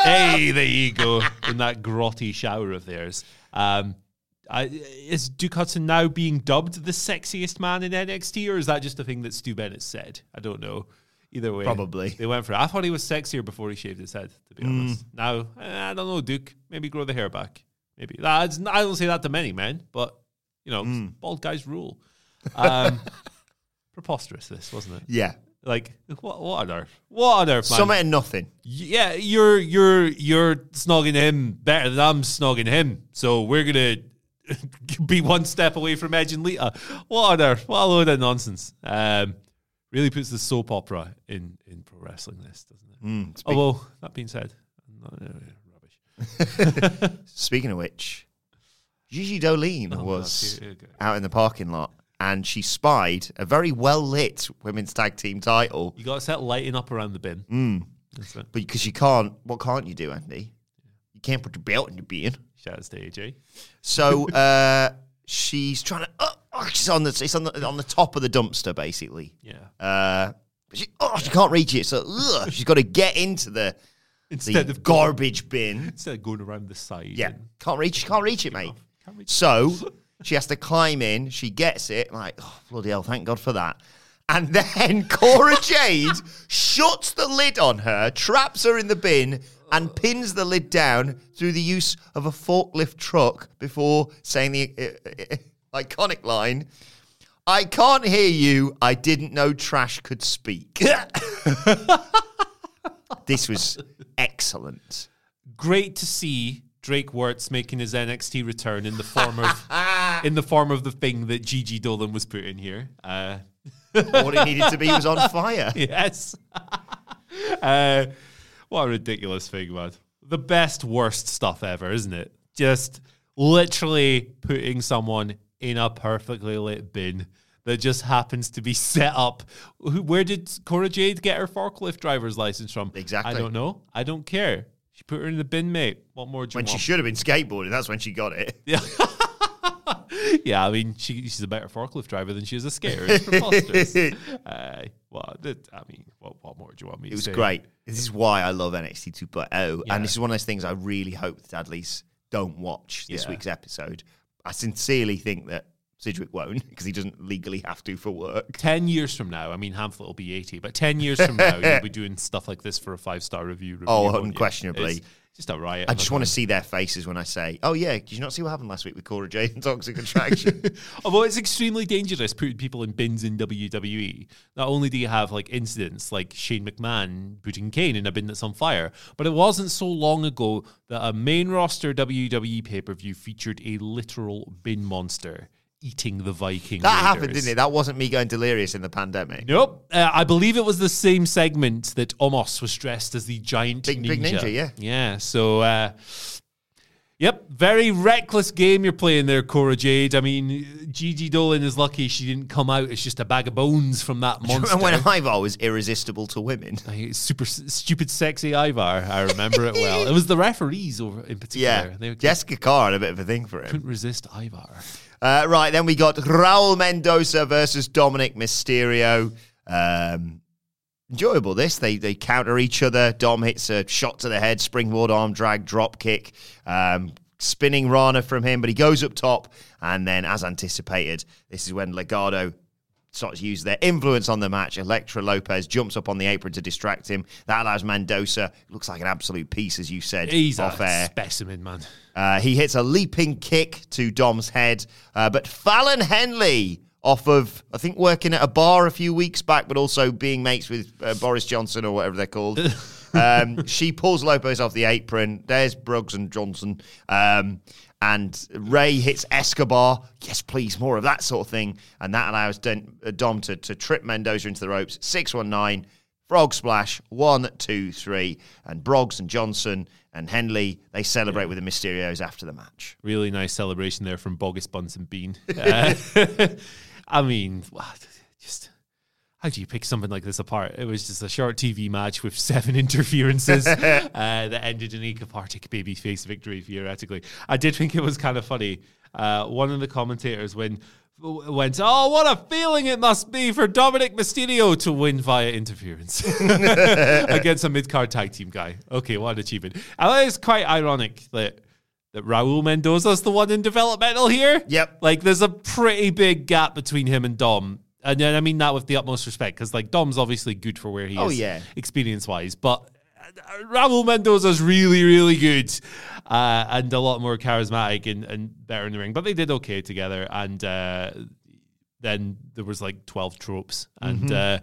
Hey, there you go. In that grotty shower of theirs. Um, I, is Duke Hudson now being dubbed the sexiest man in NXT, or is that just a thing that Stu Bennett said? I don't know. Either way, Probably. they went for it. I thought he was sexier before he shaved his head. To be honest, now eh, I don't know, Duke. Maybe grow the hair back. Maybe that's, I don't say that to many men, but you know, bald guys rule. Um, preposterous, this wasn't it? Yeah. Like what? What on earth? What on earth, man? Summit and nothing. Yeah, you're you're you're snogging him better than I'm snogging him. So we're gonna be one step away from Edge and Lita. What on earth? What a load of nonsense. Um, really puts the soap opera in in pro wrestling this, doesn't it? Mm, speak- Although that being said, no, no, no, rubbish. Speaking of which, Gigi Dolin Oh, was God, here- here we go. out in the parking lot and she spied a very well lit women's tag team title. You got to set lighting up around the bin. Mm. That's because you can't, what can't you do, Andy? You can't put your belt in your bin. Shout out to AJ. So uh, she's trying to. Uh, oh, she's on the. It's on the on the top of the dumpster, basically. Yeah. Uh, but she, oh, she can't reach it. So ugh, she's got to get into the Instead the of going- garbage bin. Instead of going around the side. Yeah, can't reach, can't reach it, mate. Can't reach- So she has to climb in. She gets it. Like, oh, bloody hell, thank God for that. And then Cora Jade shuts the lid on her, traps her in the bin, and pins the lid down through the use of a forklift truck before saying the uh, uh, iconic line I can't hear you. I didn't know trash could speak. this was excellent. great to see Drake Wuertz making his NXT return in the form of in the form of the thing that Gigi Dolin was put in here. Uh, All he needed to be was on fire. yes. uh, what a ridiculous thing, man. The best, worst stuff ever, isn't it? Just literally putting someone in a perfectly lit bin that just happens to be set up. Where did Cora Jade get her forklift driver's license from? Exactly. I don't know. I don't care. She put her in the bin, mate. What more do you want? When she should have been skateboarding, that's when she got it. Yeah. yeah, I mean, she, she's a better forklift driver than she is a skater. It's preposterous. uh, well, that, I mean, what, what more do you want me It to was say? great. This is why I love NXT 2.0. Yeah. And this is one of those things I really hope that Dudley's don't watch this Yeah. week's episode. I sincerely think that Sidgwick won't because he doesn't legally have to for work. 10 years from now, I mean, Hamlet will be 80, but 10 years from now, you'll be doing stuff like this for a five star review. review Oh, unquestionably. It's just a riot. I just want to see their faces when I say, oh, yeah, did you not see what happened last week with Cora Jade and Toxic Attraction? Although it's extremely dangerous putting people in bins in WWE. Not only do you have like incidents like Shane McMahon putting Kane in a bin that's on fire, but it wasn't so long ago that a main roster WWE pay per view featured a literal bin monster eating the Viking. that happened, didn't it? That wasn't me going delirious in the pandemic. Nope. Uh, I believe it was the same segment that Omos was dressed as the giant Big- ninja. big ninja, yeah. Yeah. So, uh, yep, very reckless game you're playing there, Cora Jade. I mean, Gigi Dolin is lucky she didn't come out as just a bag of bones from that monster. And when Ivar was irresistible to women. Like, Super stupid, sexy Ivar. I remember it well. It was the referees over in particular. Yeah. They Jessica Carr had a bit of a thing for him. couldn't resist Ivar. Uh, right, then we got Raul Mendoza versus Dominic Mysterio. Um, enjoyable this. They they counter each other. Dom hits a shot to the head, springboard arm drag, drop kick, um, spinning Rana from him, but he goes up top. And then, as anticipated, this is when Legado starts to use their influence on the match. Elektra Lopez jumps up on the apron to distract him. That allows Mendoza, looks like an absolute piece, as you said, He's off a air. specimen, man. Uh, he hits a leaping kick to Dom's head, uh, but Fallon Henley, off of I think working at a bar a few weeks back, but also being mates with uh, Boris Johnson or whatever they're called. um, she pulls Lopez off the apron. There's Briggs and Jensen. Um, and Rey hits Escobar. Yes, please, more of that sort of thing. And that allows Den- uh, Dom to, to trip Mendoza into the ropes. 619. Frog splash, one, two, three. And Briggs and Jensen and Henley, they celebrate with the Mysterios after the match. Really nice celebration there from Bogus Buns and Bean. Uh, I mean, just how do you pick something like this apart? It was just a short TV match with seven interferences uh, that ended in a cathartic babyface victory, theoretically. I did think it was kind of funny. Uh, one of the commentators when went, "Oh, what a feeling it must be for Dominic Mysterio to win via interference against a mid-card tag team guy." Okay, what an achievement! I thought it's quite ironic that that Raul Mendoza's the one in developmental here. Yep. Like there's a pretty big gap between him and Dom. And I mean that with the utmost respect, because like Dom's obviously good for where he Oh, is yeah. experience wise, but Raul Mendoza's really, really good. Uh, and a lot more charismatic and, and better in the ring. But they did okay together. And uh, then there was like 12 tropes. And Mhm. uh,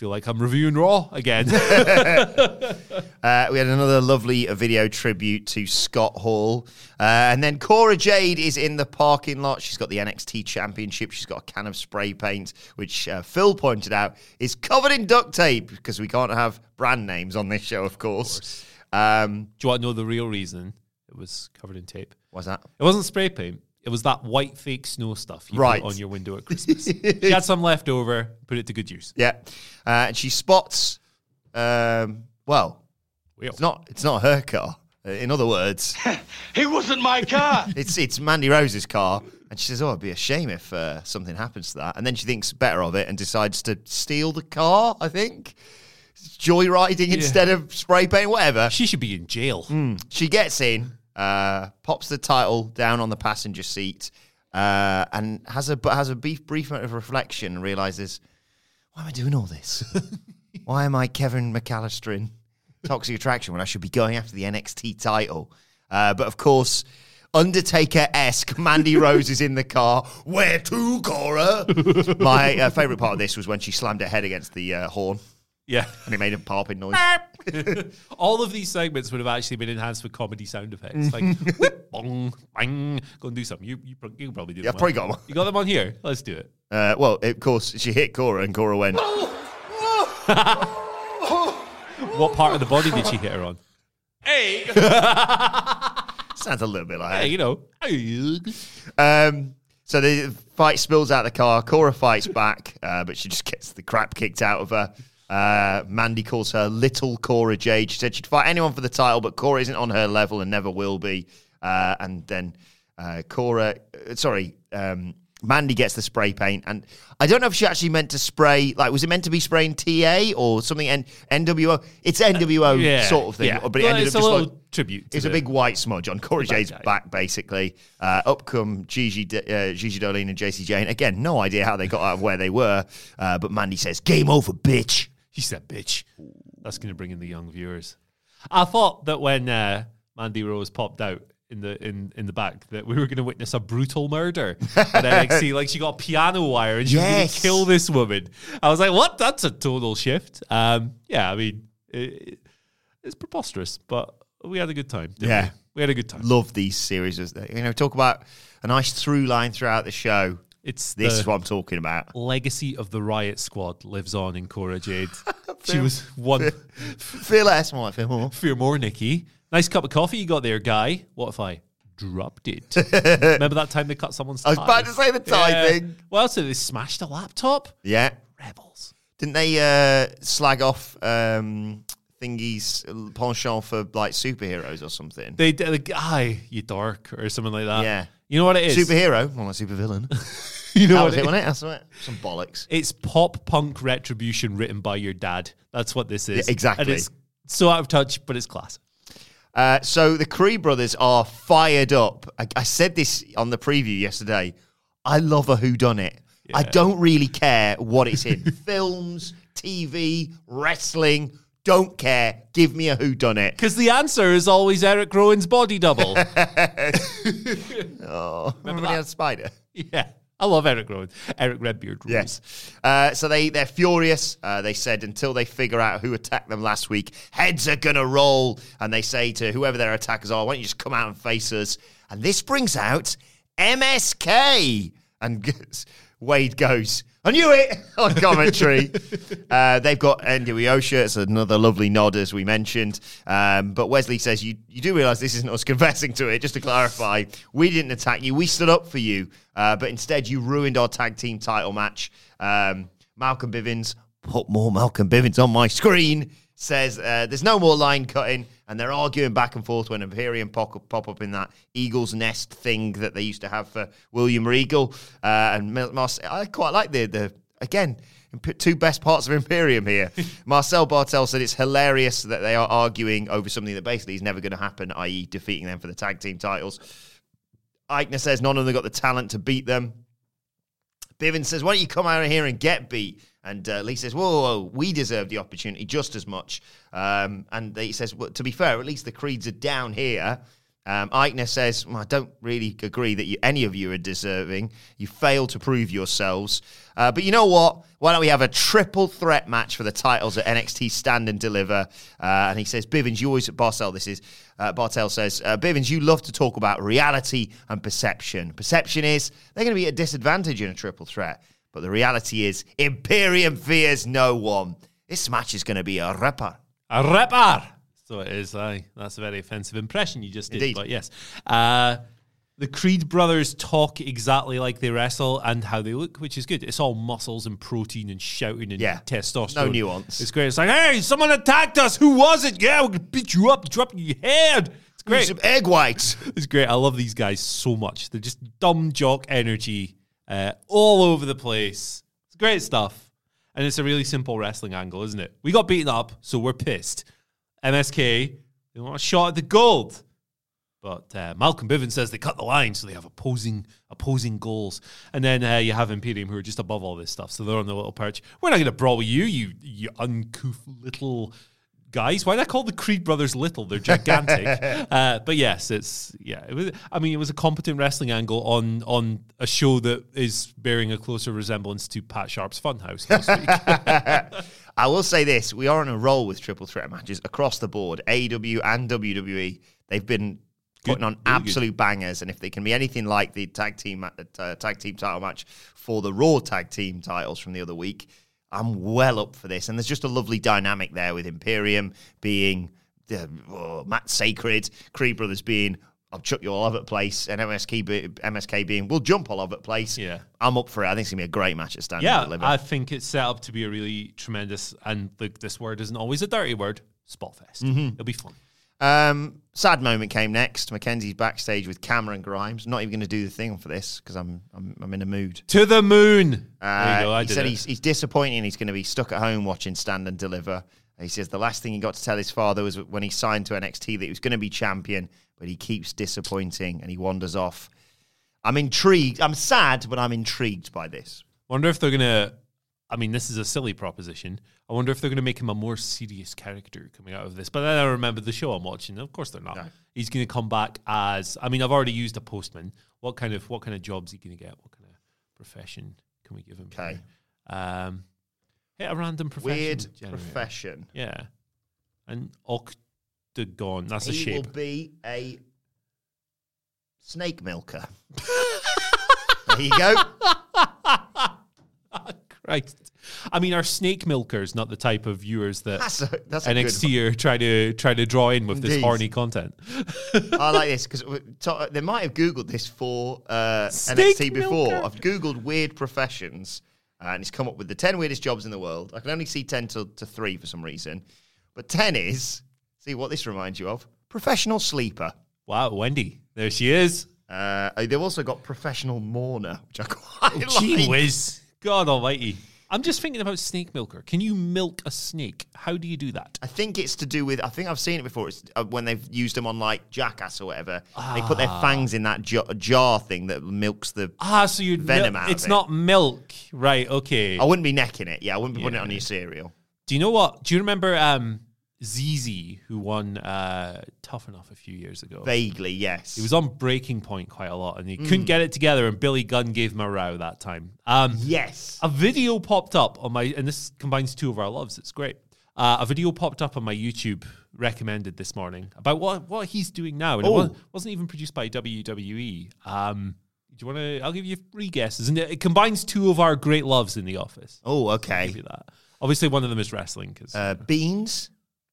feel like I'm reviewing Raw again. Uh, we had another lovely video tribute to Scott Hall. Uh, and then Cora Jade is in the parking lot. She's got the NXT Championship. She's got a can of spray paint, which uh, Phil pointed out is covered in duct tape because we can't have brand names on this show, of course. Um, Do you want to know the real reason it was covered in tape? What's that? It wasn't spray paint. It was that white fake snow stuff you Right. put on your window at Christmas. she had some left over, put it to good use. Yeah. Uh, and she spots, um, well, it's not, it's not her car. Uh, In other words, It wasn't my car. it's it's Mandy Rose's car, and she says, "Oh, it'd be a shame if uh, something happens to that." And then she thinks better of it and decides to steal the car. I think joyriding instead of spray paint, whatever. She should be in jail. She gets in, uh, pops the title down on the passenger seat, uh, and has a has a brief, brief moment of reflection and realizes, why am I doing all this? why am I Kevin McCallister in Toxic Attraction when I should be going after the NXT title? Uh, but of course. Undertaker esque Mandy Rose is in the car. Where to, Cora? My uh, favorite part of this was when she slammed her head against the uh, horn Yeah. and it made a popping noise. All of these segments would have actually been enhanced with comedy sound effects. Like, whip, bong, bang. Go and do something. You, you, you can probably do Yeah, them. I've probably got got 'em. You got them on here? Let's do it. Uh, well, of course, she hit Cora, and Cora went. What part of the body did she hit her on? Hey Sounds a little bit like Hey, you know. Um, so the fight spills out the car. Cora fights back, uh, but she just gets the crap kicked out of her. Uh, Mandy calls her little Cora Jade. She said she'd fight anyone for the title, but Cora isn't on her level and never will be. Uh, and then uh, Cora, uh, sorry, um, Mandy gets the spray paint, and I don't know if she actually meant to spray. Like, was it meant to be spraying TA or something? N- NWO. It's NWO yeah, sort of thing, yeah. but it Well, ended it's up a just like, tribute It's a big white smudge on Corey J's guy. back, basically. Uh, up come Gigi, uh, Gigi Dolin and Jacy Jayne. Again, no idea how they got out of where they were, uh, but Mandy says, "Game over, bitch." She said, bitch. That's going to bring in the young viewers. I thought that when uh, Mandy Rose popped out in the in, in the back that we were going to witness a brutal murder at NXT. Like she got piano wire and she was going to kill this woman. I was like, what? That's a total shift. Um, yeah, I mean, it, it's preposterous, but we had a good time. Yeah. we? we had a good time. Love these series. You know, talk about a nice through line throughout the show. It's This the is what I'm talking about. legacy of the Riot Squad lives on in Cora Jade. she was one. Feel less, more. Feel more. Fear more, Nikki. Nice cup of coffee you got there, guy. What if I dropped it? Remember that time they cut someone's I was about to say the tie thing. Well, so they smashed a laptop? Yeah. Rebels. Didn't they uh, slag off um, thingy's penchant for like superheroes or something? They did a guy, you dark, or something like that. Yeah. You know what it is? Superhero, more like supervillain. You know that what was it it, is? wasn't it? That's right. Some bollocks. It's pop punk retribution written by your dad. That's what this is. Yeah, exactly. And it's so out of touch, but it's class. Uh, so the Creed brothers are fired up. I, I said this on the preview yesterday. I love a whodunit. I don't really care what it's in. Films, TV, wrestling. Don't care. Give me a who done it. Because the answer is always Eric Rowan's body double. Oh, remember when he had a spider? yeah. I love Eric Rowan. Eric Redbeard. Yes. Uh, so they they're furious. Uh, they said until they figure out who attacked them last week, heads are gonna roll. And they say to whoever their attackers are, "Why don't you just come out and face us?" And this brings out MSK. And Wade goes, "I knew it!" on commentary. uh, they've got NWO shirts. Another lovely nod, as we mentioned. Um, but Wesley says, "You you do realize this isn't us confessing to it. Just to clarify, we didn't attack you. We stood up for you." Uh, but instead, you ruined our tag team title match. Um, Malcolm Bivens, put more Malcolm Bivens on my screen, says uh, there's no more line cutting, and they're arguing back and forth when Imperium pop up, pop up in that Eagle's Nest thing that they used to have for William Regal. Uh, and Mil- Marce- I quite like the, the again, two best parts of Imperium here. Marcel Barthel said it's hilarious that they are arguing over something that basically is never going to happen, i.e., defeating them for the tag team titles. Aichner says none of them got the talent to beat them. Bivens says, "Why don't you come out of here and get beat?" And uh, Lee says, whoa, whoa, whoa, we deserve the opportunity just as much." Um, and he says, well, "To be fair, at least the creeds are down here." Um, Aichner says, well, "I don't really agree that you, any of you are deserving. You fail to prove yourselves. Uh, but you know what? Why don't we have a triple threat match for the titles at NXT Stand and Deliver?" Uh, and he says, "Bivens, you always Barcel. This is uh, Barthel says, uh, Bivens, you love to talk about reality and perception. Perception is they're going to be at a disadvantage in a triple threat, but the reality is Imperium fears no one. This match is going to be a ripper. A ripper. So it is. Aye, that's a very offensive impression you just did. Indeed. But yes, uh, the Creed brothers talk exactly like they wrestle and how they look, which is good. It's all muscles and protein and shouting and Yeah. testosterone. No nuance. It's great. It's like, hey, someone attacked us. Who was it? Yeah, we're gonna beat you up, drop your head. It's great. Some egg whites. It's great. I love these guys so much. They're just dumb jock energy uh, all over the place. It's great stuff. And it's a really simple wrestling angle, isn't it? We got beaten up, so we're pissed. MSK, they want a shot at the gold. But uh, Malcolm Bivens says they cut the line, so they have opposing opposing goals. And then uh, you have Imperium, who are just above all this stuff, so they're on the little perch. We're not going to brawl with you, you you uncouth little guys. Why did I call the Creed brothers little? They're gigantic. uh, but yes, it's yeah. It was. I mean, it was a competent wrestling angle on on a show that is bearing a closer resemblance to Pat Sharp's Funhouse. I will say this: we are on a roll with triple threat matches across the board. AEW and WWE, they've been putting on absolute bangers, and if they can be anything like the tag team uh, tag team title match for the Raw tag team titles from the other week, I'm well up for this. And there's just a lovely dynamic there with Imperium being the oh, Matt Sacred, Creed Brothers being. I'll chuck you all over the place, and MSK, be, MSK being, we'll jump all over the place. Yeah. I'm up for it. I think it's going to be a great match at Stand yeah. I think it's set up to be a really tremendous, and the, this word isn't always a dirty word. Spotfest. Mhm. It'll be fun. Um, sad moment came next. Mackenzie's backstage with Cameron Grimes. Not even going to do the thing for this because I'm, I'm I'm in a mood. To the moon. Uh, there you go. I he said it. he's, he's disappointed and he's going to be stuck at home watching Stand and Deliver. He says the last thing he got to tell his father was when he signed to NXT that he was going to be champion, but he keeps disappointing and he wanders off. I'm intrigued. I'm sad, but I'm intrigued by this. Wonder if they're gonna. I mean, this is a silly proposition. I wonder if they're gonna make him a more serious character coming out of this. But then I remember the show I'm watching. Of course, they're not. He's gonna come back as. I mean, I've already used a postman. What kind of what kind of jobs he gonna get? What kind of profession can we give him? Okay. Um, hit a random profession. Weird generator. profession. Yeah. An octagon. That's a shape. he will be a snake milker. there you go. Christ. I mean, are snake milkers not the type of viewers that That's a- that's a NXT are try to try to draw in with this Indeed. horny content? I like this because they might have Googled this for uh, Snake NXT before. milker. I've Googled weird professions uh, and it's come up with the 10 weirdest jobs in the world. I can only see 10 to, to 3 for some reason. But 10 is, see what this reminds you of? Professional sleeper. Wow, Wendy. There she is. Uh, they've also got professional mourner, which I quite like. Gee whiz. God almighty. I'm just thinking about snake milker. Can you milk a snake? How do you do that? I think it's to do with. I think I've seen it before. It's uh, when they've used them on like Jackass or whatever. They put their Ah. fangs in that jar, jar thing that milks the Ah, so you venom mil- out. It's of it. not milk, right? Okay. I wouldn't be necking it. Yeah, I wouldn't be putting it on your cereal. Do you know what? Do you remember um, ZZ who won uh, Tough Enough a few years ago? Vaguely, yes. He was on breaking point quite a lot, and he Mm. couldn't get it together. And Billy Gunn gave him a row that time. Um, yes, a video popped up on my, and this combines two of our loves. It's great. Uh, a video popped up on my YouTube recommended this morning about what what he's doing now, and it Oh. wa- wasn't even produced by WWE. Um, do you want to? I'll give you three guesses, and it, it combines two of our great loves in the office. Oh, okay. give you that. Obviously, one of them is wrestling because Uh, beans.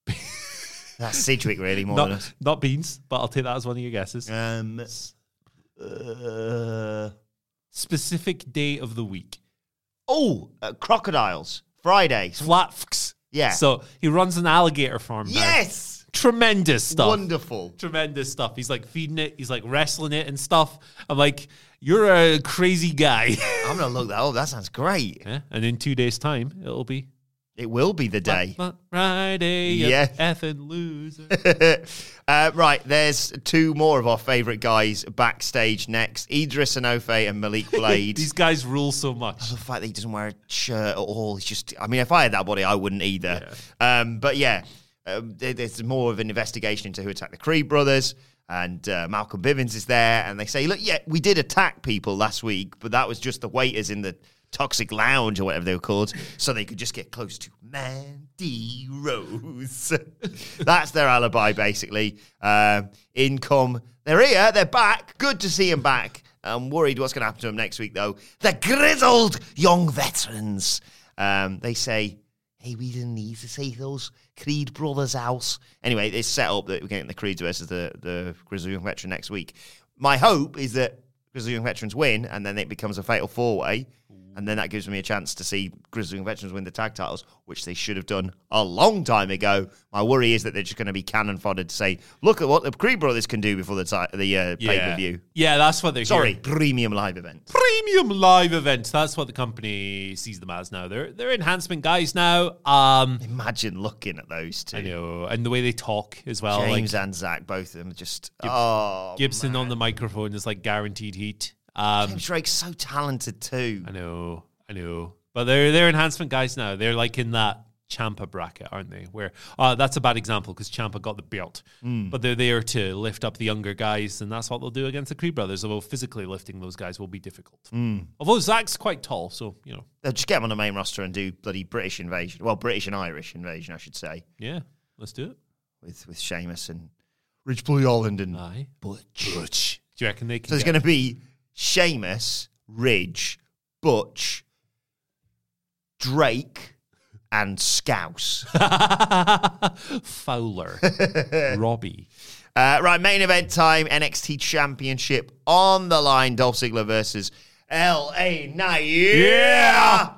That's Sidgwick, really, more not, than us. not beans, but I'll take that as one of your guesses. Um, uh, Specific day of the week. oh, uh, crocodiles. Friday. Flatfks. Yeah. So he runs an alligator farm. now. Yes. Tremendous stuff. Wonderful. Tremendous stuff. He's like feeding it. He's like wrestling it and stuff. I'm like, you're a crazy guy. I'm gonna look that up. That sounds great. yeah. And in two days' time, it'll be It will be the day. Friday. Yeah. effing loser. uh, right, there's two more of our favourite guys backstage next: Edris Enofe and Malik Blade. These guys rule so much. the fact that he doesn't wear a shirt at all. He's just, I mean, if I had that body, I wouldn't either. Um, but yeah, um, there- there's more of an investigation into who attacked the Creed brothers. And uh, Malcolm Bivens is there. And they say, look, yeah, we did attack people last week, but that was just the waiters in the toxic lounge or whatever they were called, so they could just get close to Mandy Rose. That's their alibi, basically. Um, income. They're here. They're back. Good to see them back. I'm worried what's going to happen to them next week, though. The grizzled young veterans. Um, they say, hey, we didn't need to see those Creed brothers' house. Anyway, it's set up that we're getting the Creeds versus the, the grizzled young veteran next week. My hope is that grizzled young veterans win, and then it becomes a fatal four way. And then that gives me a chance to see Grizzly Veterans win the tag titles, which they should have done a long time ago. My worry is that they're just going to be cannon fodder to say, look at what the Creed brothers can do before the, ti- the uh, pay per view. Yeah, that's what they're Sorry, here. premium live event. Premium live event. That's what the company sees them as now. They're they're enhancement guys now. Um, Imagine looking at those two. I know, and the way they talk as well. James like and Zach, both of them, just oh, Gibson man. on the microphone is like guaranteed heat. Um, James Drake's so talented too. I know, I know, but they're they're enhancement guys now. They're like in that Ciampa bracket, aren't they? Where uh, that's a bad example because Ciampa got the belt, Mm. but they're there to lift up the younger guys, and that's what they'll do against the Creed brothers. Although physically lifting those guys will be difficult. Mm. Although Zach's quite tall, so you know, They'll just get him on the main roster and do bloody British invasion. Well, British and Irish invasion, I should say, yeah, let's do it. with with Sheamus and Ridge Bully Holland and Aye, Butch. Butch. Do you reckon they can? So there's going to be Sheamus, Ridge, Butch, Drake, and Scouse. Fowler, Robbie. Uh, right, main event time. NXT Championship on the line. Dolph Ziggler versus LA Knight. Yeah!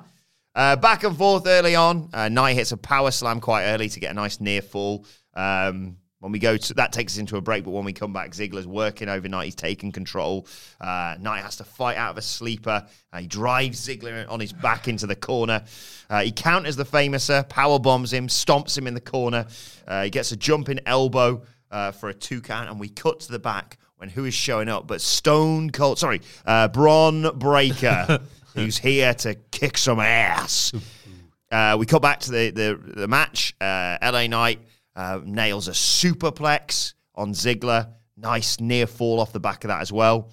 Uh, back and forth early on. Uh, Knight hits a power slam quite early to get a nice near fall. Um, when we go to that takes us into a break, but when we come back, Ziggler's working overnight. He's taking control. Uh, Knight has to fight out of a sleeper. Uh, he drives Ziggler on his back into the corner. Uh, he counters the Fameasser, power bombs him, stomps him in the corner. Uh, he gets a jumping elbow uh, for a two count, and we cut to the back when who is showing up? But Stone Cold, sorry, uh, Bron Breakker, who's here to kick some ass. Uh, we cut back to the the, the match. Uh, LA Knight uh, nails a superplex on Ziggler. Nice near fall off the back of that as well.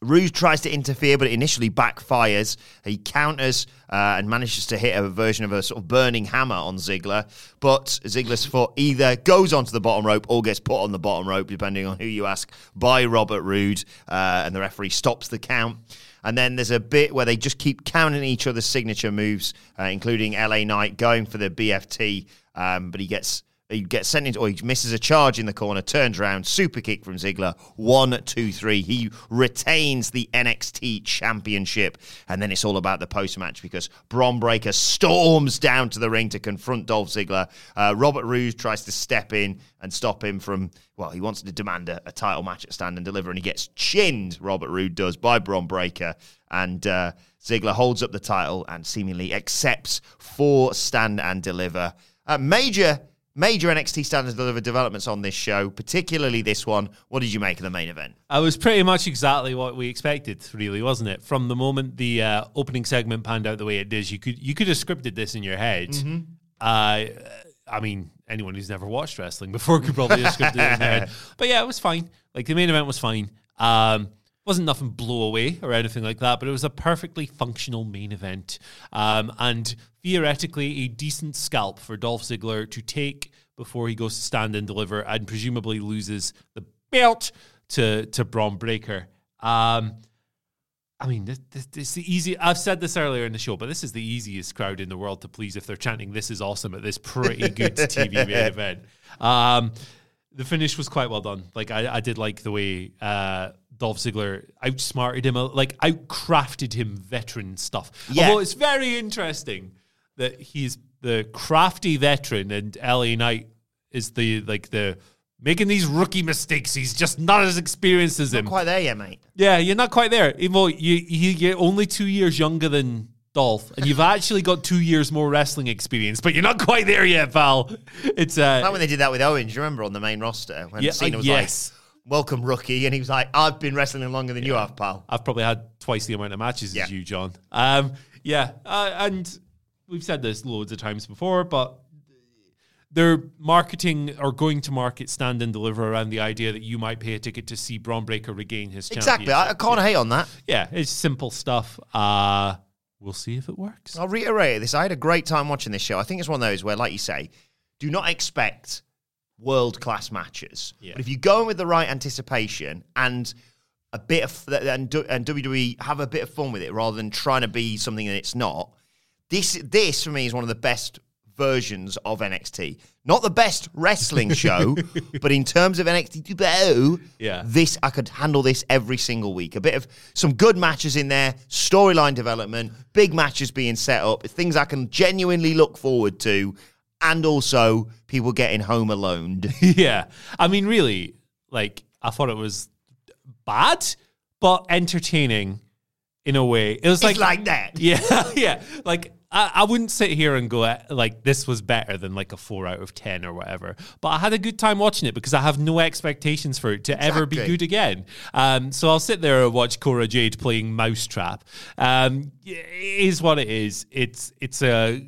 Roode tries to interfere, but it initially backfires. He counters uh, and manages to hit a version of a sort of burning hammer on Ziggler. But Ziggler's foot either goes onto the bottom rope or gets put on the bottom rope, depending on who you ask, by Robert Roode. Uh, and the referee stops the count. And then there's a bit where they just keep counting each other's signature moves, uh, including LA Knight going for the BFT, um, but he gets he gets sent into, or he misses a charge in the corner, turns around, super kick from Ziggler, one, two, three. He retains the NXT championship. And then it's all about the post match because Bron Breakker storms down to the ring to confront Dolph Ziggler. Uh, Robert Roode tries to step in and stop him from, well, he wants to demand a, a title match at Stand and Deliver, and he gets chinned, Robert Roode does, by Bron Breakker. And uh, Ziggler holds up the title and seemingly accepts for Stand and Deliver. Uh, major major NXT Stand and Deliver developments on this show, particularly this one. What did you make of the main event? I was pretty much exactly what we expected, really, wasn't it? From the moment the uh, opening segment panned out the way it did, you could you could have scripted this in your head. Mhm. Uh, I mean, anyone who's never watched wrestling before could probably have scripted it in their head. But yeah, it was fine. Like the main event was fine. Um, wasn't nothing blow away or anything like that, but it was a perfectly functional main event. Um, and theoretically, a decent scalp for Dolph Ziggler to take before he goes to stand and deliver and presumably loses the belt to, to Bron Breakker. Um, I mean, this, this, this the easy. I've said this earlier in the show, but this is the easiest crowd in the world to please if they're chanting "This is awesome" at this pretty good TV main event. Um, the finish was quite well done. Like I, I did like the way uh, Dolph Ziggler outsmarted him, like outcrafted him veteran stuff. Yeah. Although it's very interesting that he's the crafty veteran and LA Knight is the like the making these rookie mistakes. He's just not as experienced as him. Not quite there yet, mate. Yeah, you're not quite there. Even though you, you, you're only two years younger than Dolph, and you've actually got two years more wrestling experience, but you're not quite there yet, pal. It's uh, Like when they did that with Owens, you remember on the main roster when Yeah, Cena uh, was yes. like, "Welcome, rookie," and he was like, "I've been wrestling longer than you have, pal." I've probably had twice the amount of matches Yeah. as you, John. Um, yeah, uh, and we've said this loads of times before, but they're marketing or going to market stand and deliver around the idea that you might pay a ticket to see Bron Breakker regain his Exactly. I, I can't hate on that. Yeah, it's simple stuff. Uh, we'll see if it works. I'll reiterate this. I had a great time watching this show. I think it's one of those where, like you say, do not expect world class matches. Yeah. But if you go in with the right anticipation and a bit of and, and WWE have a bit of fun with it rather than trying to be something that it's not. This this for me is one of the best versions of NXT. Not the best wrestling show, but in terms of NXT 2.0, Yeah. this I could handle this every single week. A bit of some good matches in there, storyline development, big matches being set up, things I can genuinely look forward to, and also people getting home alone. yeah. I mean, really, like, I thought it was bad, but entertaining in a way. It was It's like, like that. Yeah. yeah. Like, I, I wouldn't sit here and go, uh, like, this was better than like a four out of 10 or whatever. But I had a good time watching it because I have no expectations for it to ever be good again. Um, so I'll sit there and watch Cora Jade playing Mousetrap. Um, it is what it is. It's, it's a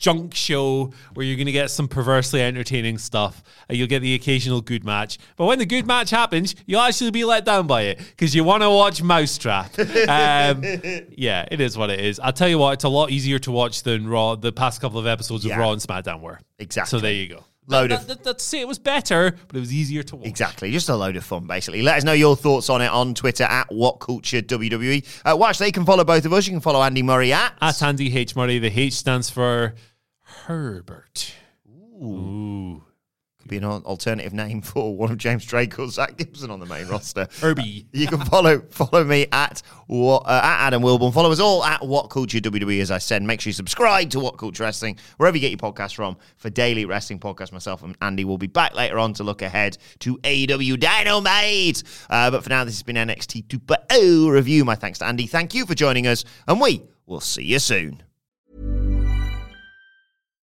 junk show where you're going to get some perversely entertaining stuff and you'll get the occasional good match. But when the good match happens, you'll actually be let down by it because you want to watch Mousetrap. Um, yeah, it is what it is. I'll tell you what, it's a lot easier to watch than Raw, the past couple of episodes of Yeah. Raw and SmackDown were. Exactly. So there you go. Load That- of- that- That's say it was better, but it was easier to watch. Exactly, just a load of fun, basically. Let us know your thoughts on it on Twitter at WhatCultureWWE. Uh, watch, they can follow both of us. You can follow Andy Murray at At Andy H. Murray, the H stands for Herbert. Ooh. could be an alternative name for one of James Drake or Zack Gibson on the main roster. Herbie. You can follow follow me at what uh, at Adam Wilborn. Follow us all at What Culture WWE. As I said, make sure you subscribe to What Culture Wrestling wherever you get your podcast from for daily wrestling podcast. Myself and Andy will be back later on to look ahead to AEW Dynamite. Uh, but for now, this has been NXT 2.0 review. My thanks to Andy. Thank you for joining us, and we will see you soon.